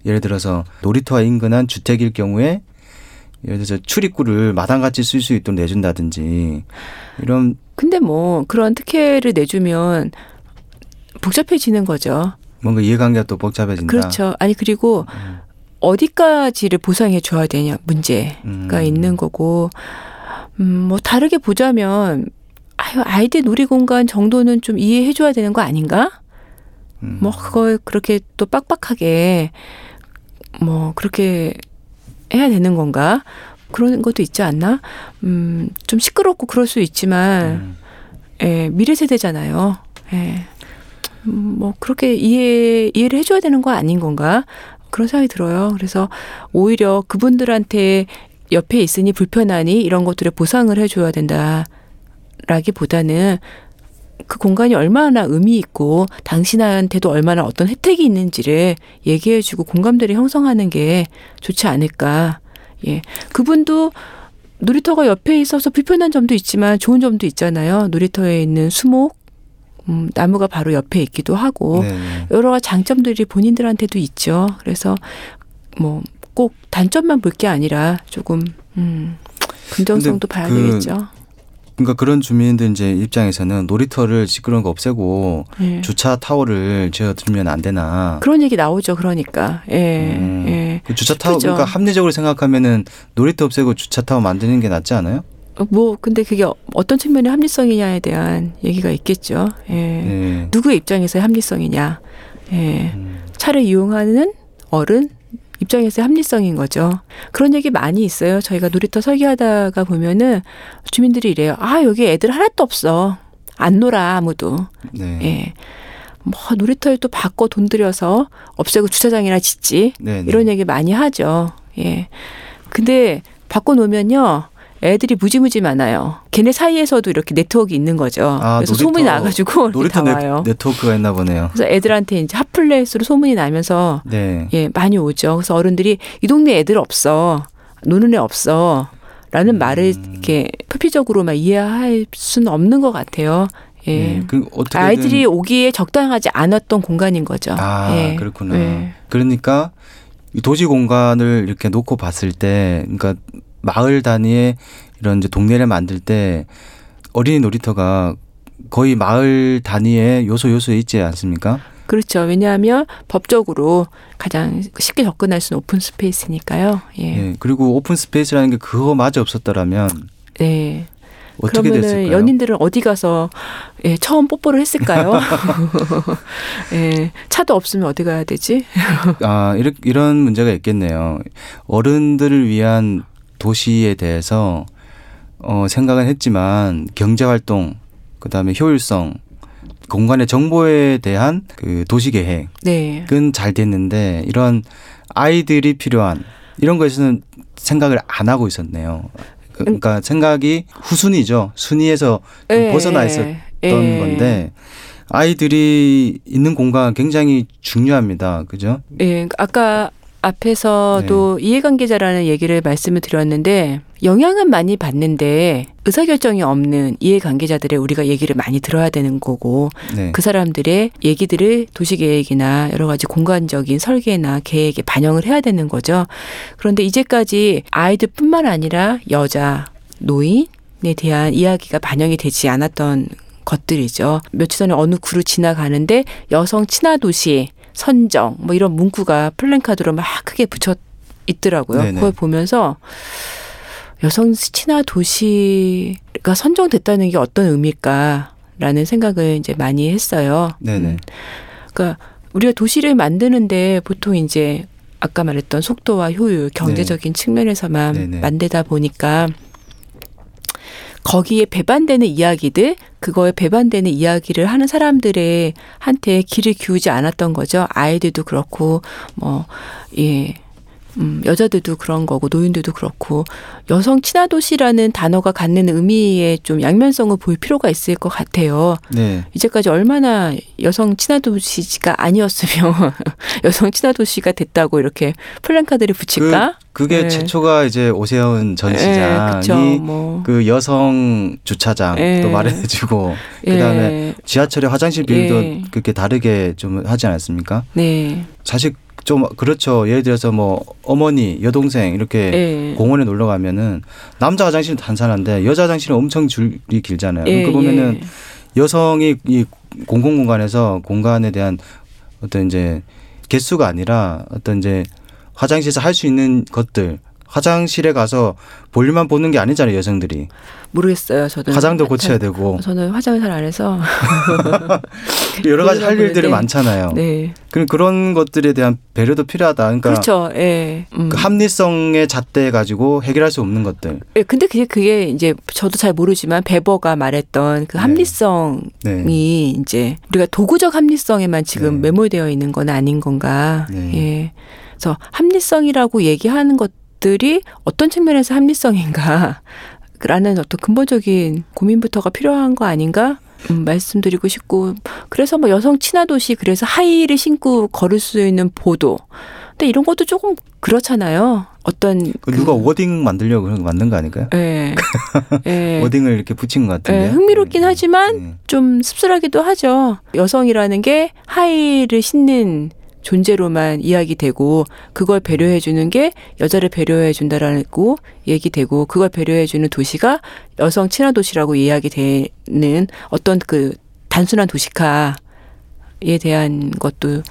예를 들어서 놀이터와 인근한 주택일 경우에 예를 들어서 출입구를 마당같이 쓸 수 있도록 내준다든지 이런 근데 뭐, 그런 특혜를 내주면 복잡해지는 거죠. 뭔가 이해관계가 또 복잡해진다. 그렇죠. 아니, 그리고 음, 어디까지를 보상해 줘야 되냐 문제가 음. 있는 거고 음 뭐 다르게 보자면 아유 아이들 놀이공간 정도는 좀 이해해 줘야 되는 거 아닌가? 음. 뭐 그걸 그렇게 또 빡빡하게 뭐 그렇게 해야 되는 건가? 그런 것도 있지 않나? 음 좀 시끄럽고 그럴 수 있지만 음. 예, 미래 세대잖아요. 예. 음, 뭐 그렇게 이해 이해를 해줘야 되는 거 아닌 건가? 그런 생각이 들어요. 그래서 오히려 그분들한테 옆에 있으니 불편하니 이런 것들을 보상을 해줘야 된다 라기보다는 그 공간이 얼마나 의미 있고 당신한테도 얼마나 어떤 혜택이 있는지를 얘기해주고 공감대를 형성하는 게 좋지 않을까. 예, 그분도 놀이터가 옆에 있어서 불편한 점도 있지만 좋은 점도 있잖아요. 놀이터에 있는 수목, 음, 나무가 바로 옆에 있기도 하고 네, 네. 여러 장점들이 본인들한테도 있죠. 그래서 뭐 꼭 단점만 볼 게 아니라 조금 음, 긍정성도 근데 봐야 그 되겠죠. 그러니까 그런 주민들 이제 입장에서는 놀이터를 시끄러운 거 없애고 예. 주차 타워를 지어 두면 안 되나? 그런 얘기 나오죠. 그러니까 예, 음. 예. 그 주차 타워. 그러니까 합리적으로 생각하면은 놀이터 없애고 주차 타워 만드는 게 낫지 않아요? 어, 뭐 근데 그게 어떤 측면의 합리성이냐에 대한 얘기가 있겠죠. 예. 네. 누구의 입장에서의 합리성이냐. 예. 음. 차를 이용하는 어른 입장에서의 합리성인 거죠. 그런 얘기 많이 있어요. 저희가 놀이터 설계하다가 보면은 주민들이 이래요. 아, 여기 애들 하나도 없어. 안 놀아, 아무도. 네. 예. 뭐, 놀이터를 또 바꿔 돈 들여서 없애고 주차장이나 짓지. 네. 네. 이런 얘기 많이 하죠. 예. 근데 바꿔 놓으면요. 애들이 무지무지 많아요. 걔네 사이에서도 이렇게 네트워크 있는 거죠. 아, 그래서 소문이 나가지고 놀이터 다 네, 와요. 네 트워크가 있나 보네요. 그래서 애들한테 이제 hot place로 소문이 나면서 네. 예, 많이 오죠. 그래서 어른들이 이 동네 애들 없어. 노는 애 없어. 라는 음. 말을 이렇게 표피적으로만 이해할 수는 없는 것 같아요. 예. 네. 그 아이들이 오기에 적당하지 않았던 공간인 거죠. 아 예. 그렇구나. 예. 그러니까 이 도시 공간을 이렇게 놓고 봤을 때, 그러니까 마을 단위의 이런 이제 동네를 만들 때 어린이 놀이터가 거의 마을 단위의 요소 요소에 있지 않습니까? 그렇죠. 왜냐하면 법적으로 가장 쉽게 접근할 수는 open space니까요. 예. 예. 그리고 open space라는 게 그거마저 없었더라면 네. 어떻게 그러면은 됐을까요? 연인들은 어디 가서 예, 처음 뽀뽀를 했을까요? 예, 차도 없으면 어디 가야 되지? 아, 이렇- 이런 문제가 있겠네요. 어른들을 위한 도시에 대해서 어, 생각은 했지만 경제 활동, 그다음에 효율성, 공간의 정보에 대한 그 도시 계획은 네. 잘 됐는데 이런 아이들이 필요한 이런 것에서는 생각을 안 하고 있었네요. 그- 그러니까 생각이 후순위죠. 순위에서 좀 예, 벗어나 있었던 예. 건데 아이들이 있는 공간 굉장히 중요합니다. 그죠? 예, 아까 앞에서도 네. 이해관계자라는 얘기를 말씀을 드렸는데 영향은 많이 받는데 의사결정이 없는 이해관계자들의 우리가 얘기를 많이 들어야 되는 거고 네. 그 사람들의 얘기들을 도시계획이나 여러 가지 공간적인 설계나 계획에 반영을 해야 되는 거죠. 그런데 이제까지 아이들뿐만 아니라 여자, 노인에 대한 이야기가 반영이 되지 않았던 것들이죠. 며칠 전에 어느 구를 지나가는데 여성 친화 도시 선정 뭐 이런 문구가 플랜카드로 막 크게 붙여 있더라고요. 네네. 그걸 보면서 여성 친화 도시가 선정됐다는 게 어떤 의미일까라는 생각을 이제 많이 했어요. 네네. 음. 그러니까 우리가 도시를 만드는데 보통 이제 아까 말했던 속도와 효율, 경제적인 측면에서만 네네. 만들다 보니까 거기에 배반되는 이야기들, 그거에 배반되는 이야기를 하는 사람들의 한테 귀를 기우지 않았던 거죠. 아이들도 그렇고, 뭐, 예. 음, 여자들도 그런 거고 노인들도 그렇고 여성 친화 도시라는 단어가 갖는 의미에 좀 양면성을 볼 필요가 있을 것 같아요. 네. 이제까지 얼마나 여성 친화 도시가 아니었으면 여성 친화 도시가 됐다고 이렇게 플랜카드를 붙일까? 그 게 네. 최초가 이제 오세훈 전 예, 시장이 그쵸. 뭐. 그 여성 주차장 예. 또 마련해주고 예. 그다음에 지하철의 화장실 비율도 예. 그렇게 다르게 좀 하지 않았습니까? 네. 사실 좀 그렇죠. 예를 들어서 뭐 어머니, 여동생 이렇게 예. 공원에 놀러 가면은 남자 화장실은 단순한데 여자 화장실은 엄청 줄이 길잖아요. 예, 그 보면은 예. 여성이 이 공공 공간에서 공간에 대한 어떤 이제 개수가 아니라 어떤 이제 화장실에서 할 수 있는 것들 화장실에 가서 볼일만 보는 게 아니잖아요 여성들이 모르겠어요. 저도 화장도 고쳐야 되고 저는 화장을 잘 안 해서 여러 가지 할 일들이. 많잖아요. 네. 그럼 그런 것들에 대한 배려도 필요하다. 그러니까 그렇죠. 예. 음. 그 합리성에 잣대 가지고 해결할 수 없는 것들. 예, 근데 그게 그게 이제 저도 잘 모르지만 베버가 말했던 그 네. 합리성이 네. 이제 우리가 도구적 합리성에만 지금 네. 매몰되어 있는 건 아닌 건가. 네. 예. 그래서 합리성이라고 얘기하는 것 들이 어떤 측면에서 합리성인가. 라는 어떤 근본적인 고민부터가 필요한 거 아닌가? 음, 말씀드리고 싶고 그래서 뭐 여성 친화 도시 그래서 하이힐을 신고 걸을 수 있는 보도. 근데 이런 것도 조금 그렇잖아요. 어떤 그 누가 wording 만들려고 그런 거 만든 거 아닐까요? 예. 예. wording을 이렇게 붙인 것 같은데. 예, 흥미롭긴 하지만 네. 좀 씁쓸하기도 하죠. 여성이라는 게 하이힐을 신는 존재로만 이야기되고 그걸 배려해 주는 게 여자를 배려해 준다라고 얘기되고 그걸 배려해 주는 도시가 여성 친화 도시라고 이야기되는 어떤 그 단순한 도시화에 대한 것도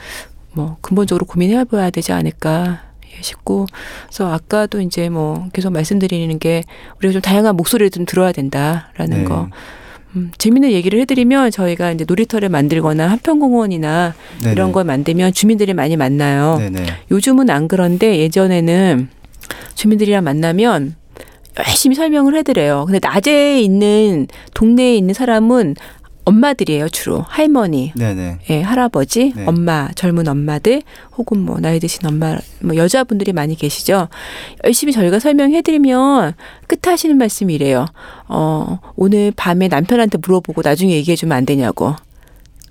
뭐 근본적으로 고민해 봐야 되지 않을까 싶고 그래서 아까도 이제 뭐 계속 말씀드리는 게 우리가 좀 다양한 목소리를 좀 들어야 된다라는 네. 거. 음, 재밌는 얘기를 해드리면 저희가 이제 놀이터를 만들거나 한평공원이나 네네. 이런 걸 만들면 주민들이 많이 만나요. 네네. 요즘은 안 그런데 예전에는 주민들이랑 만나면 열심히 설명을 해드려요. 근데 낮에 있는 동네에 있는 사람은 엄마들이에요 주로 할머니, 네네. 예, 할아버지, 네. 엄마, 젊은 엄마들 혹은 뭐 나이 드신 엄마, 뭐 여자분들이 많이 계시죠. 열심히 저희가 설명해드리면 끝에 하시는 말씀이 이래요. 어, 오늘 밤에 남편한테 물어보고 나중에 얘기해주면 안 되냐고.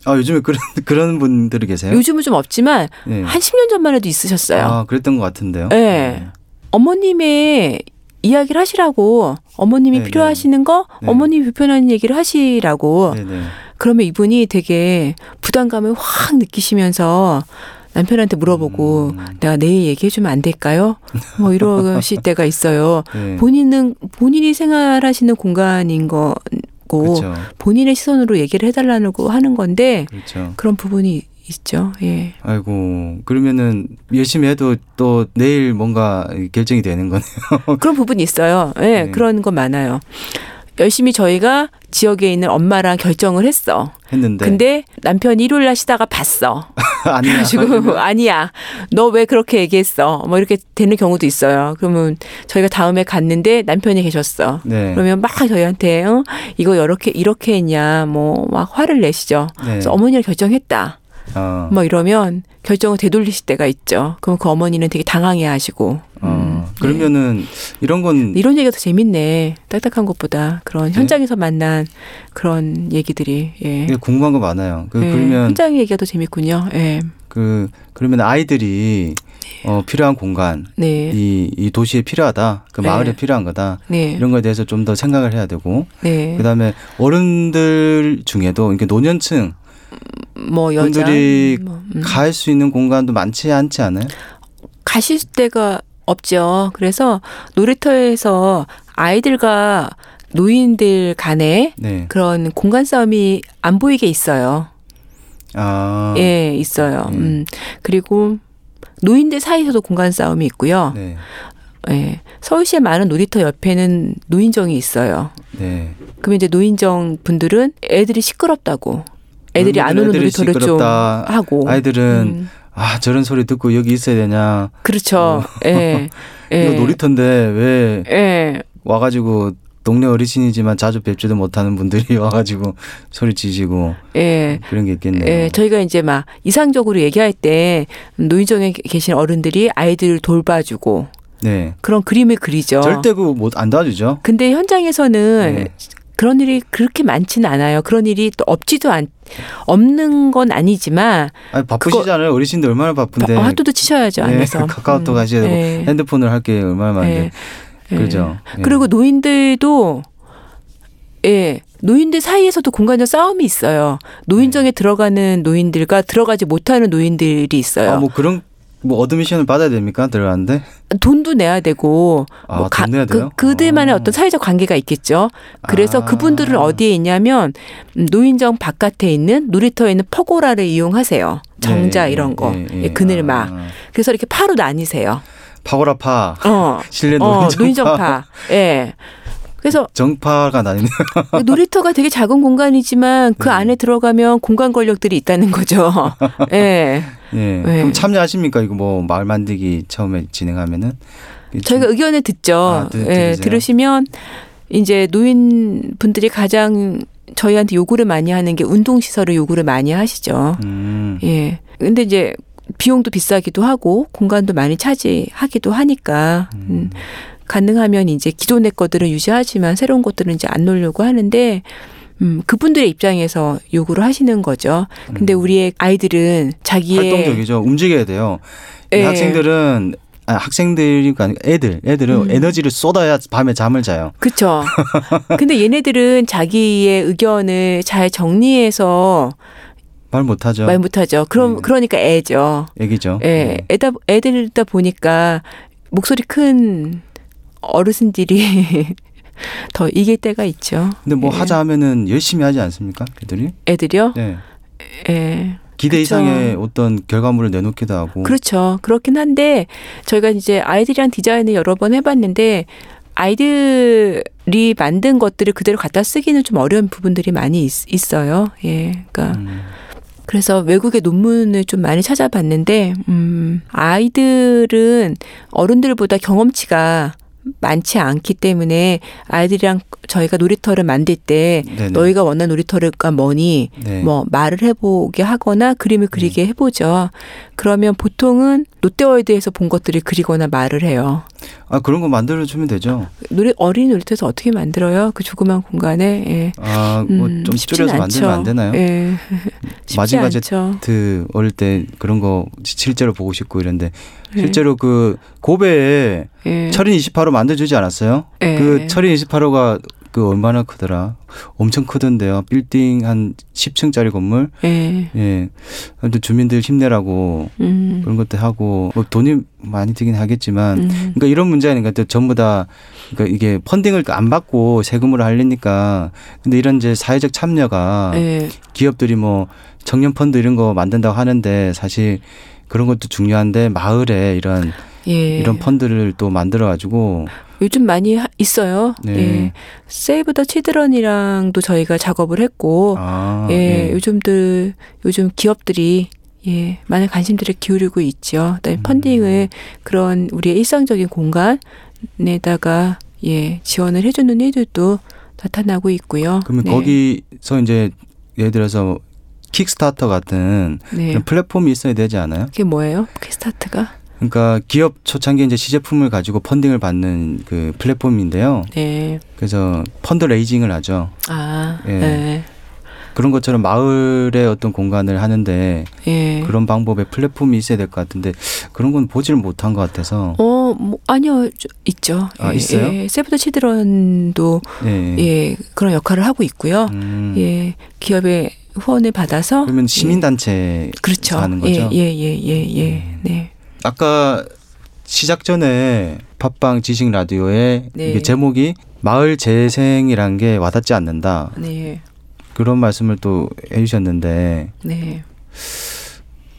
아 요즘에 그런 그런 분들이 계세요? 요즘은 좀 없지만 네. 한 10년 전만 해도 있으셨어요. 아 그랬던 것 같은데요. 네. 어머님의 이야기를 하시라고 어머님이 네네. 필요하시는 거 네. 어머님이 불편한 얘기를 하시라고 네네. 그러면 이분이 되게 부담감을 확 느끼시면서 남편한테 물어보고 음. 내가 내일 얘기해주면 안 될까요? 뭐 이러실 때가 있어요. 네. 본인은 본인이 생활하시는 공간인 거고 그렇죠. 본인의 시선으로 얘기를 해달라고 하는 건데 그렇죠. 그런 부분이 있죠. 예. 아이고 그러면은 열심히 해도 또 내일 뭔가 결정이 되는 거네요. 그런 부분이 있어요. 예, 네. 그런 거 많아요. 열심히 저희가 지역에 있는 엄마랑 결정을 했어. 했는데 근데 남편이 일요일 날 쉬다가 봤어. 아니야. 그래가지고 아니야. 너 왜 그렇게 얘기했어? 뭐 이렇게 되는 경우도 있어요. 그러면 저희가 다음에 갔는데 남편이 계셨어. 네. 그러면 막 저희한테 어? 이거 이렇게 이렇게 했냐 뭐 막 화를 내시죠. 네. 그래서 어머니가 결정했다. 어. 뭐 이러면 결정을 되돌리실 때가 있죠. 그럼 그 어머니는 되게 당황해 하시고. 어. 음, 그러면은 이런 건 이런 얘기가 더 재밌네. 딱딱한 것보다 그런 네. 현장에서 만난 그런 얘기들이. 예. 궁금한 거 많아요. 그 예, 그러면 현장 얘기가 더 재밌군요. 예. 그 그러면 아이들이 어, 필요한 공간, 네. 이, 이 도시에 필요하다, 그 네. 마을에 필요한 거다. 네. 이런 거에 대해서 좀 더 생각을 해야 되고 네. 그다음에 어른들 중에도 이렇게 노년층 뭐 여자 분들이 뭐, 음. 갈 수 있는 공간도 많지 않지 않아요? 가실 데가 없죠. 그래서 놀이터에서 아이들과 노인들 간에 네. 그런 공간 싸움이 안 보이게 있어요. 아. 예, 있어요. 음. 음. 그리고 노인들 사이에서도 공간 싸움이 있고요. 네. 예. 서울시의 많은 놀이터 옆에는 노인정이 있어요. 네. 그러면 이제 노인정 분들은 애들이 시끄럽다고. 애들이 안 오는 놀이터를 좀. 하고. 아이들은 음. 아 저런 소리 듣고 여기 있어야 되냐? 그렇죠. 예. 예. 어. 이거 놀이터인데 왜 예. 와가지고 동네 어르신이지만 자주 뵙지도 못하는 분들이 와가지고 소리 지시고 예. 그런 게 있겠네요. 예, 저희가 이제 막 이상적으로 얘기할 때 노인정에 계신 어른들이 아이들을 돌봐주고 네. 그런 그림을 그리죠. 절대 그 못 안 도와주죠. 근데 현장에서는 네. 그런 일이 그렇게 많지는 않아요. 그런 일이 또 없지도 않 없는 건 아니지만 아니, 바쁘시잖아요. 어르신들 얼마나 바쁜데. 어, 하도도 치셔야죠 네, 안에서. 카카오톡 음, 하셔야 되고 예. 핸드폰을 할 게 얼마나 많은데. 예. 그렇죠. 예. 그리고 노인들도 예. 노인들 사이에서도 공간적 싸움이 있어요. 노인정에 들어가는 노인들과 들어가지 못하는 노인들이 있어요. 아, 뭐 그런 뭐 admission을 받아야 됩니까? 들어가는데? 돈도 내야 되고 아, 뭐 돈 내야 돼요? 그, 그들만의 아. 어떤 사회적 관계가 있겠죠. 그래서 아. 그분들은 어디에 있냐면 음, 노인정 바깥에 있는 놀이터에 있는 pergola를 이용하세요. 정자 예, 이런 예, 거, 예, 예. 예, 그늘막. 아. 그래서 이렇게 파로 나뉘세요. 파고라파, 어, 실내 어, 노인정파, 노인정파. 예. 그래서 정파가 나뉘네. 놀이터가 되게 작은 공간이지만 그 네. 안에 들어가면 공간 권력들이 있다는 거죠. 예. 예. 네. 그럼 참여하십니까? 이거 뭐 마을 만들기 처음에 진행하면은 저희가 의견을 듣죠. 아, 들- 예? 들으시면 이제 노인 분들이 가장 저희한테 요구를 많이 하는 게 운동 시설을 요구를 많이 하시죠. 음. 예. 근데 이제 비용도 비싸기도 하고 공간도 많이 차지하기도 하니까 음, 가능하면 이제 기존의 것들은 유지하지만 새로운 것들은 이제 안 놓으려고 하는데 음, 그분들의 입장에서 요구를 하시는 거죠. 근데 우리의 아이들은 자기의 음. 활동적이죠. 움직여야 돼요. 이 예. 학생들은 아, 학생들이가 아니고 애들, 애들은 음. 에너지를 쏟아야 밤에 잠을 자요. 그렇죠. 근데 얘네들은 자기의 의견을 잘 정리해서 말 못하죠. 말 못하죠. 그럼 네. 그러니까 애죠. 애기죠. 예, 네. 애다 애들다 보니까 목소리 큰 어르신들이 더 이길 때가 있죠. 근데 뭐 예. 하자 하면은 열심히 하지 않습니까? 애들이? 애들이요. 네. 예. 기대 그쵸. 이상의 어떤 결과물을 내놓기도 하고. 그렇죠. 그렇긴 한데 저희가 이제 아이들이랑 디자인을 여러 번 해봤는데 아이들이 만든 것들을 그대로 갖다 쓰기는 좀 어려운 부분들이 많이 있, 어요 예. 그러니까 음. 그래서 외국의 논문을 좀 많이 찾아봤는데, 음, 아이들은 어른들보다 경험치가 많지 않기 때문에 아이들이랑 저희가 놀이터를 만들 때 네네. 너희가 원하는 놀이터가 뭐니 네. 뭐 말을 해보게 하거나 그림을 그리게 해보죠. 그러면 보통은 롯데월드에서 본 것들을 그리거나 말을 해요. 아 그런 거 만들어 주면 되죠. 놀이 어린이 놀이터에서 어떻게 만들어요? 그 조그만 공간에 예. 아뭐 음, 좀 줄여서 만들면 안. 되나요? 예. 마징가제 않죠. 그 어릴 때 그런 거 실제로 보고 싶고 이런데 예. 실제로 그 고베에 예. 철인 28호 만들어주지 않았어요? 예. 그 철인 28호가 그 얼마나 크더라? 엄청 크던데요. 빌딩 한 10층짜리 건물. 예. 예. 근데 주민들 힘내라고 음. 그런 것도 하고 뭐 돈이 많이 들긴 하겠지만 음. 그러니까 이런 문제가 아닌가 또 전부 다 그러니까 이게 펀딩을 안 받고 세금으로 하려니까 근데 이런 이제 사회적 참여가 예. 기업들이 뭐 청년 펀드 이런 거 만든다고 하는데 사실 그런 것도 중요한데 마을에 이런 예. 이런 펀드를 또 만들어 가지고 요즘 많이 하- 있어요. 네. 예. 세이브 더 치드런이랑도 저희가 작업을 했고, 아, 예, 예. 요즘들 요즘 기업들이 예, 많은 관심들을 기울이고 있죠. 그다음에 음. 펀딩을 그런 우리의 일상적인 공간에다가 예, 지원을 해주는 일들도 나타나고 있고요. 그러면 네. 거기서 이제 예를 들어서 Kickstarter 같은 네. 플랫폼이 있어야 되지 않아요? 그게 뭐예요? Kickstart가? 그러니까 기업 초창기 이제 시제품을 가지고 funding을 받는 그 플랫폼인데요. 네. 그래서 fund raising을 하죠. 아, 예. 네. 그런 것처럼 마을의 어떤 공간을 하는데 예. 그런 방법의 플랫폼이 있어야 될 것 같은데 그런 건 보지를 못한 것 같아서 어, 뭐, 아니요, 저- 있죠. 아, 예, 있어요? 예, 세브더 치드런도 예. 예 그런 역할을 하고 있고요. 음. 예, 기업의 후원을 받아서 그러면 시민단체 예, 그렇죠. 하는 거죠? 예, 예, 예, 예, 예. 음. 네. 아까 시작 전에 팟빵 지식 라디오에 네. 제목이 마을 재생이란 게 와닿지 않는다 네. 그런 말씀을 또 해주셨는데 네.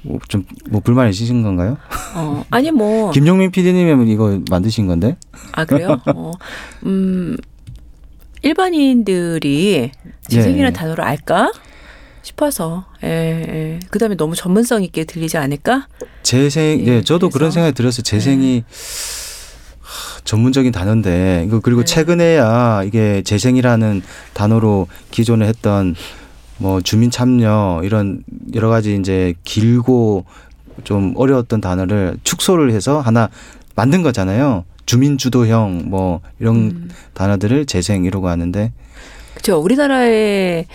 뭐 좀 뭐 불만 있으신 건가요? 어, 아니 뭐 김종민 PD님이 이거 만드신 건데? 아 그래요? 어, 음 일반인들이 재생이라는 예. 단어를 알까 싶어서 예, 예. 그다음에 너무 전문성 있게 들리지 않을까? 재생, 예, 예, 저도 그런 그래서. 생각이 들었어요. 재생이 하, 전문적인 단어인데 그리고 네. 최근에야 이게 재생이라는 단어로 기존에 했던 뭐 주민 참여 이런 여러 가지 이제 길고 좀 어려웠던 단어를 축소를 해서 하나 만든 거잖아요. 주민 주도형 뭐 이런 음. 단어들을 재생 이라고 하는데 그렇죠. 우리나라에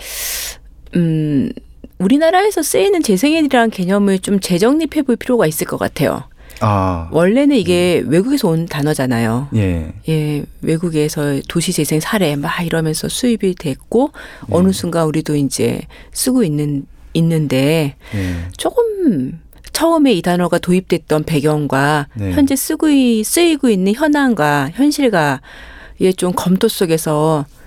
음 우리나라에서 쓰이는 재생이라는 개념을 좀 재정립해 볼 필요가 있을 것 같아요. 아, 원래는 이게 외국에서 온 단어잖아요. 예. 예, 외국에서 도시 재생 사례 막 이러면서 수입이 됐고 네. 어느 순간 우리도 이제 쓰고 있는 있는데 예. 조금 처음에 이 단어가 도입됐던 배경과 네. 현재 쓰고 이- 쓰이고 있는 현황과 현실과 예, 좀 검토 속에서 이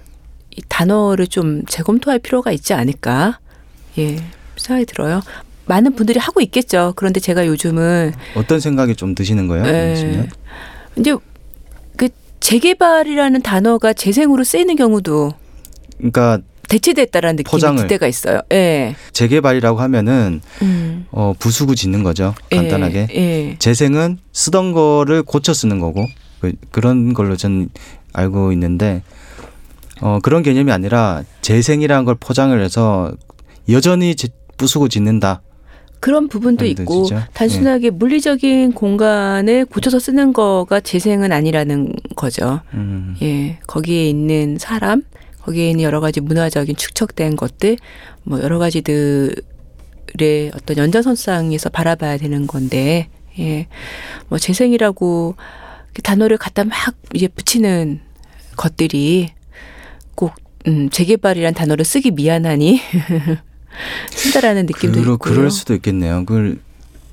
단어를 좀 재검토할 필요가 있지 않을까? 예, 생각이 들어요. 많은 분들이 하고 있겠죠. 그런데 제가 요즘은 어떤 생각이 좀 드시는 거예요? 예? 이제 그 재개발이라는 단어가 재생으로 쓰이는 경우도 그러니까 대체됐다라는 느낌이 포장을. 들 때가 있어요. 예. 재개발이라고 하면은 음. 어, 부수고 짓는 거죠. 간단하게. 예. 예. 재생은 쓰던 거를 고쳐 쓰는 거고 그, 그런 걸로 전 알고 있는데 어, 그런 개념이 아니라 재생이라는 걸 포장을 해서 여전히 지- 부수고 짓는다. 그런 부분도 안 있고? 단순하게 물리적인 공간을 고쳐서 쓰는 거가 재생은 아니라는 거죠. 음, 예. 거기에 있는 사람, 거기에 있는 여러 가지 문화적인 축적된 것들, 뭐 여러 가지들의 어떤 연장선상에서 바라봐야 되는 건데, 예. 뭐 재생이라고 그 단어를 갖다 막 이제 붙이는 것들이 꼭 음, 재개발이란 단어를 쓰기 미안하니 쓴다라는 느낌도 그러, 있고요. 그럴 수도 있겠네요. 그걸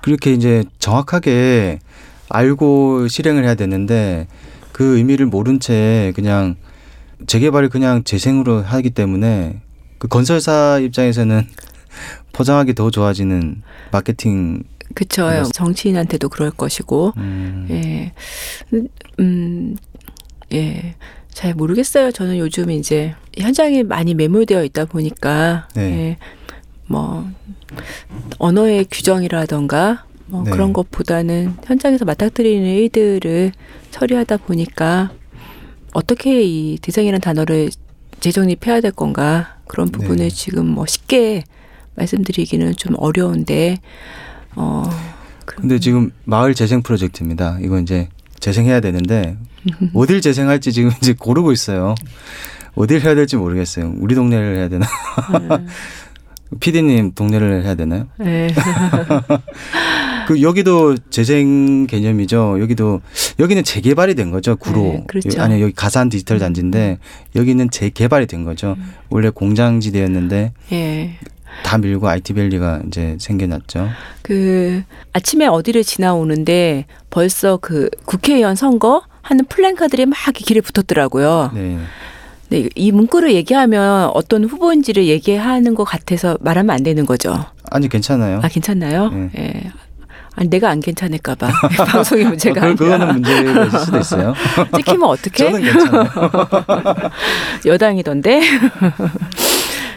그렇게 이제 정확하게 알고 실행을 해야 되는데 그 의미를 모른 채 그냥 재개발을 그냥 재생으로 하기 때문에 그 건설사 입장에서는 포장하기 더 좋아지는 마케팅 그쵸. 그래서- 정치인한테도 그럴 것이고, 음, 예. 음, 예. 잘 모르겠어요. 저는 요즘 이제 현장에 많이 매몰되어 있다 보니까, 네. 예. 뭐, 언어의 규정이라던가, 뭐 네. 그런 것보다는 현장에서 맞닥뜨리는 일들을 처리하다 보니까 어떻게 이 대상이라는 단어를 재정립해야 될 건가 그런 부분을 네. 지금 뭐 쉽게 말씀드리기는 좀 어려운데 어 그- 근데 지금 마을 재생 프로젝트입니다. 이거 이제 재생해야 되는데 어딜 재생할지 지금 이제 고르고 있어요. 어딜 해야 될지 모르겠어요. 우리 동네를 해야 되나? 음. 피디님 동네를 해야 되나요? 네. 그 여기도 재생 개념이죠. 여기도 여기는 재개발이 된 거죠. 구로. 네, 그렇죠. 아니 여기 가산 디지털 단지인데 여기는 재개발이 된 거죠. 음. 원래 공장지대였는데 예. 다 밀고 IT밸리가 이제 생겨났죠. 그 아침에 어디를 지나오는데 벌써 그 국회의원 선거 하는 플랜카드들이 막 길에 붙었더라고요. 네. 네, 이 문구를 얘기하면 어떤 후보인지를 얘기하는 것 같아서 말하면 안 되는 거죠. 아니 괜찮아요. 아 괜찮나요? 네. 예. 아니 내가 안 괜찮을까 봐 방송이 문제가 그, 그거는 있을 수도 있어요. 찍히면 어떻게? 저는 괜찮아요. 여당이던데.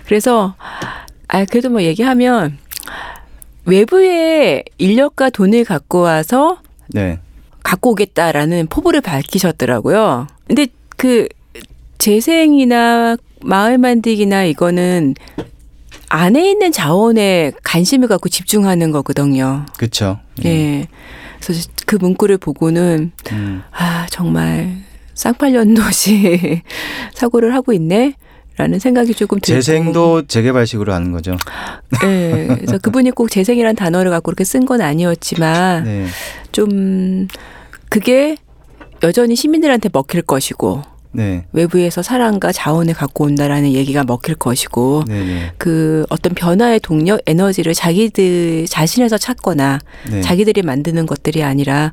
그래서 아 그래도 뭐 얘기하면 외부의 인력과 돈을 갖고 와서 네. 갖고 오겠다라는 포부를 밝히셨더라고요. 근데 그 재생이나 마을 만들기나 이거는 안에 있는 자원에 관심을 갖고 집중하는 거거든요. 그렇죠. 예. 그래서 그 문구를 보고는 음. 아 정말 쌍팔년도시 사고를 하고 있네. 라는 생각이 조금 들고 재생도 재개발식으로 하는 거죠. 네, 그래서 그분이 꼭 재생이라는 단어를 갖고 그렇게 쓴 건 아니었지만 네. 좀 그게 여전히 시민들한테 먹힐 것이고 네. 외부에서 사랑과 자원을 갖고 온다라는 얘기가 먹힐 것이고 네. 네. 그 어떤 변화의 동력 에너지를 자기들 자신에서 찾거나 네. 자기들이 만드는 것들이 아니라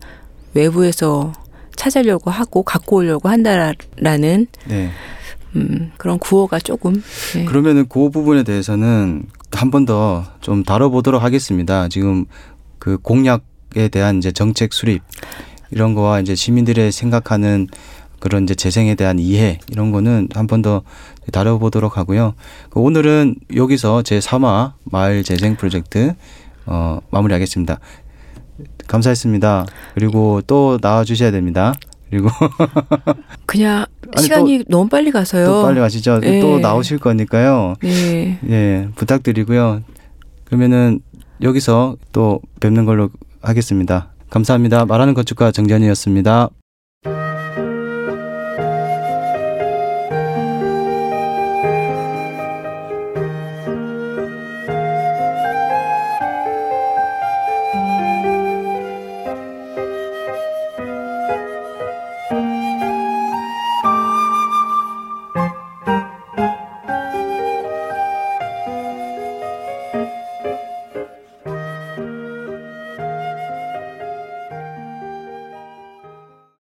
외부에서 찾으려고 하고 갖고 오려고 한다라는 네. 음, 그런 구호가 조금 네. 그러면은 그 부분에 대해서는 한 번 더 좀 다뤄보도록 하겠습니다. 지금 그 공약에 대한 이제 정책 수립 이런 거와 이제 시민들의 생각하는 그런 이제 재생에 대한 이해 이런 거는 한 번 더 다뤄보도록 하고요. 그 오늘은 여기서 제 3화 마을 재생 프로젝트 어, 마무리하겠습니다. 감사했습니다. 그리고 또 나와 주셔야 됩니다. 그리고 그냥 아니, 시간이 너무 빨리 가서요. 또 빨리 가시죠. 네. 또 나오실 거니까요. 네. 예, 부탁드리고요. 그러면은 여기서 또 뵙는 걸로 하겠습니다. 감사합니다. 말하는 건축가 정전이었습니다.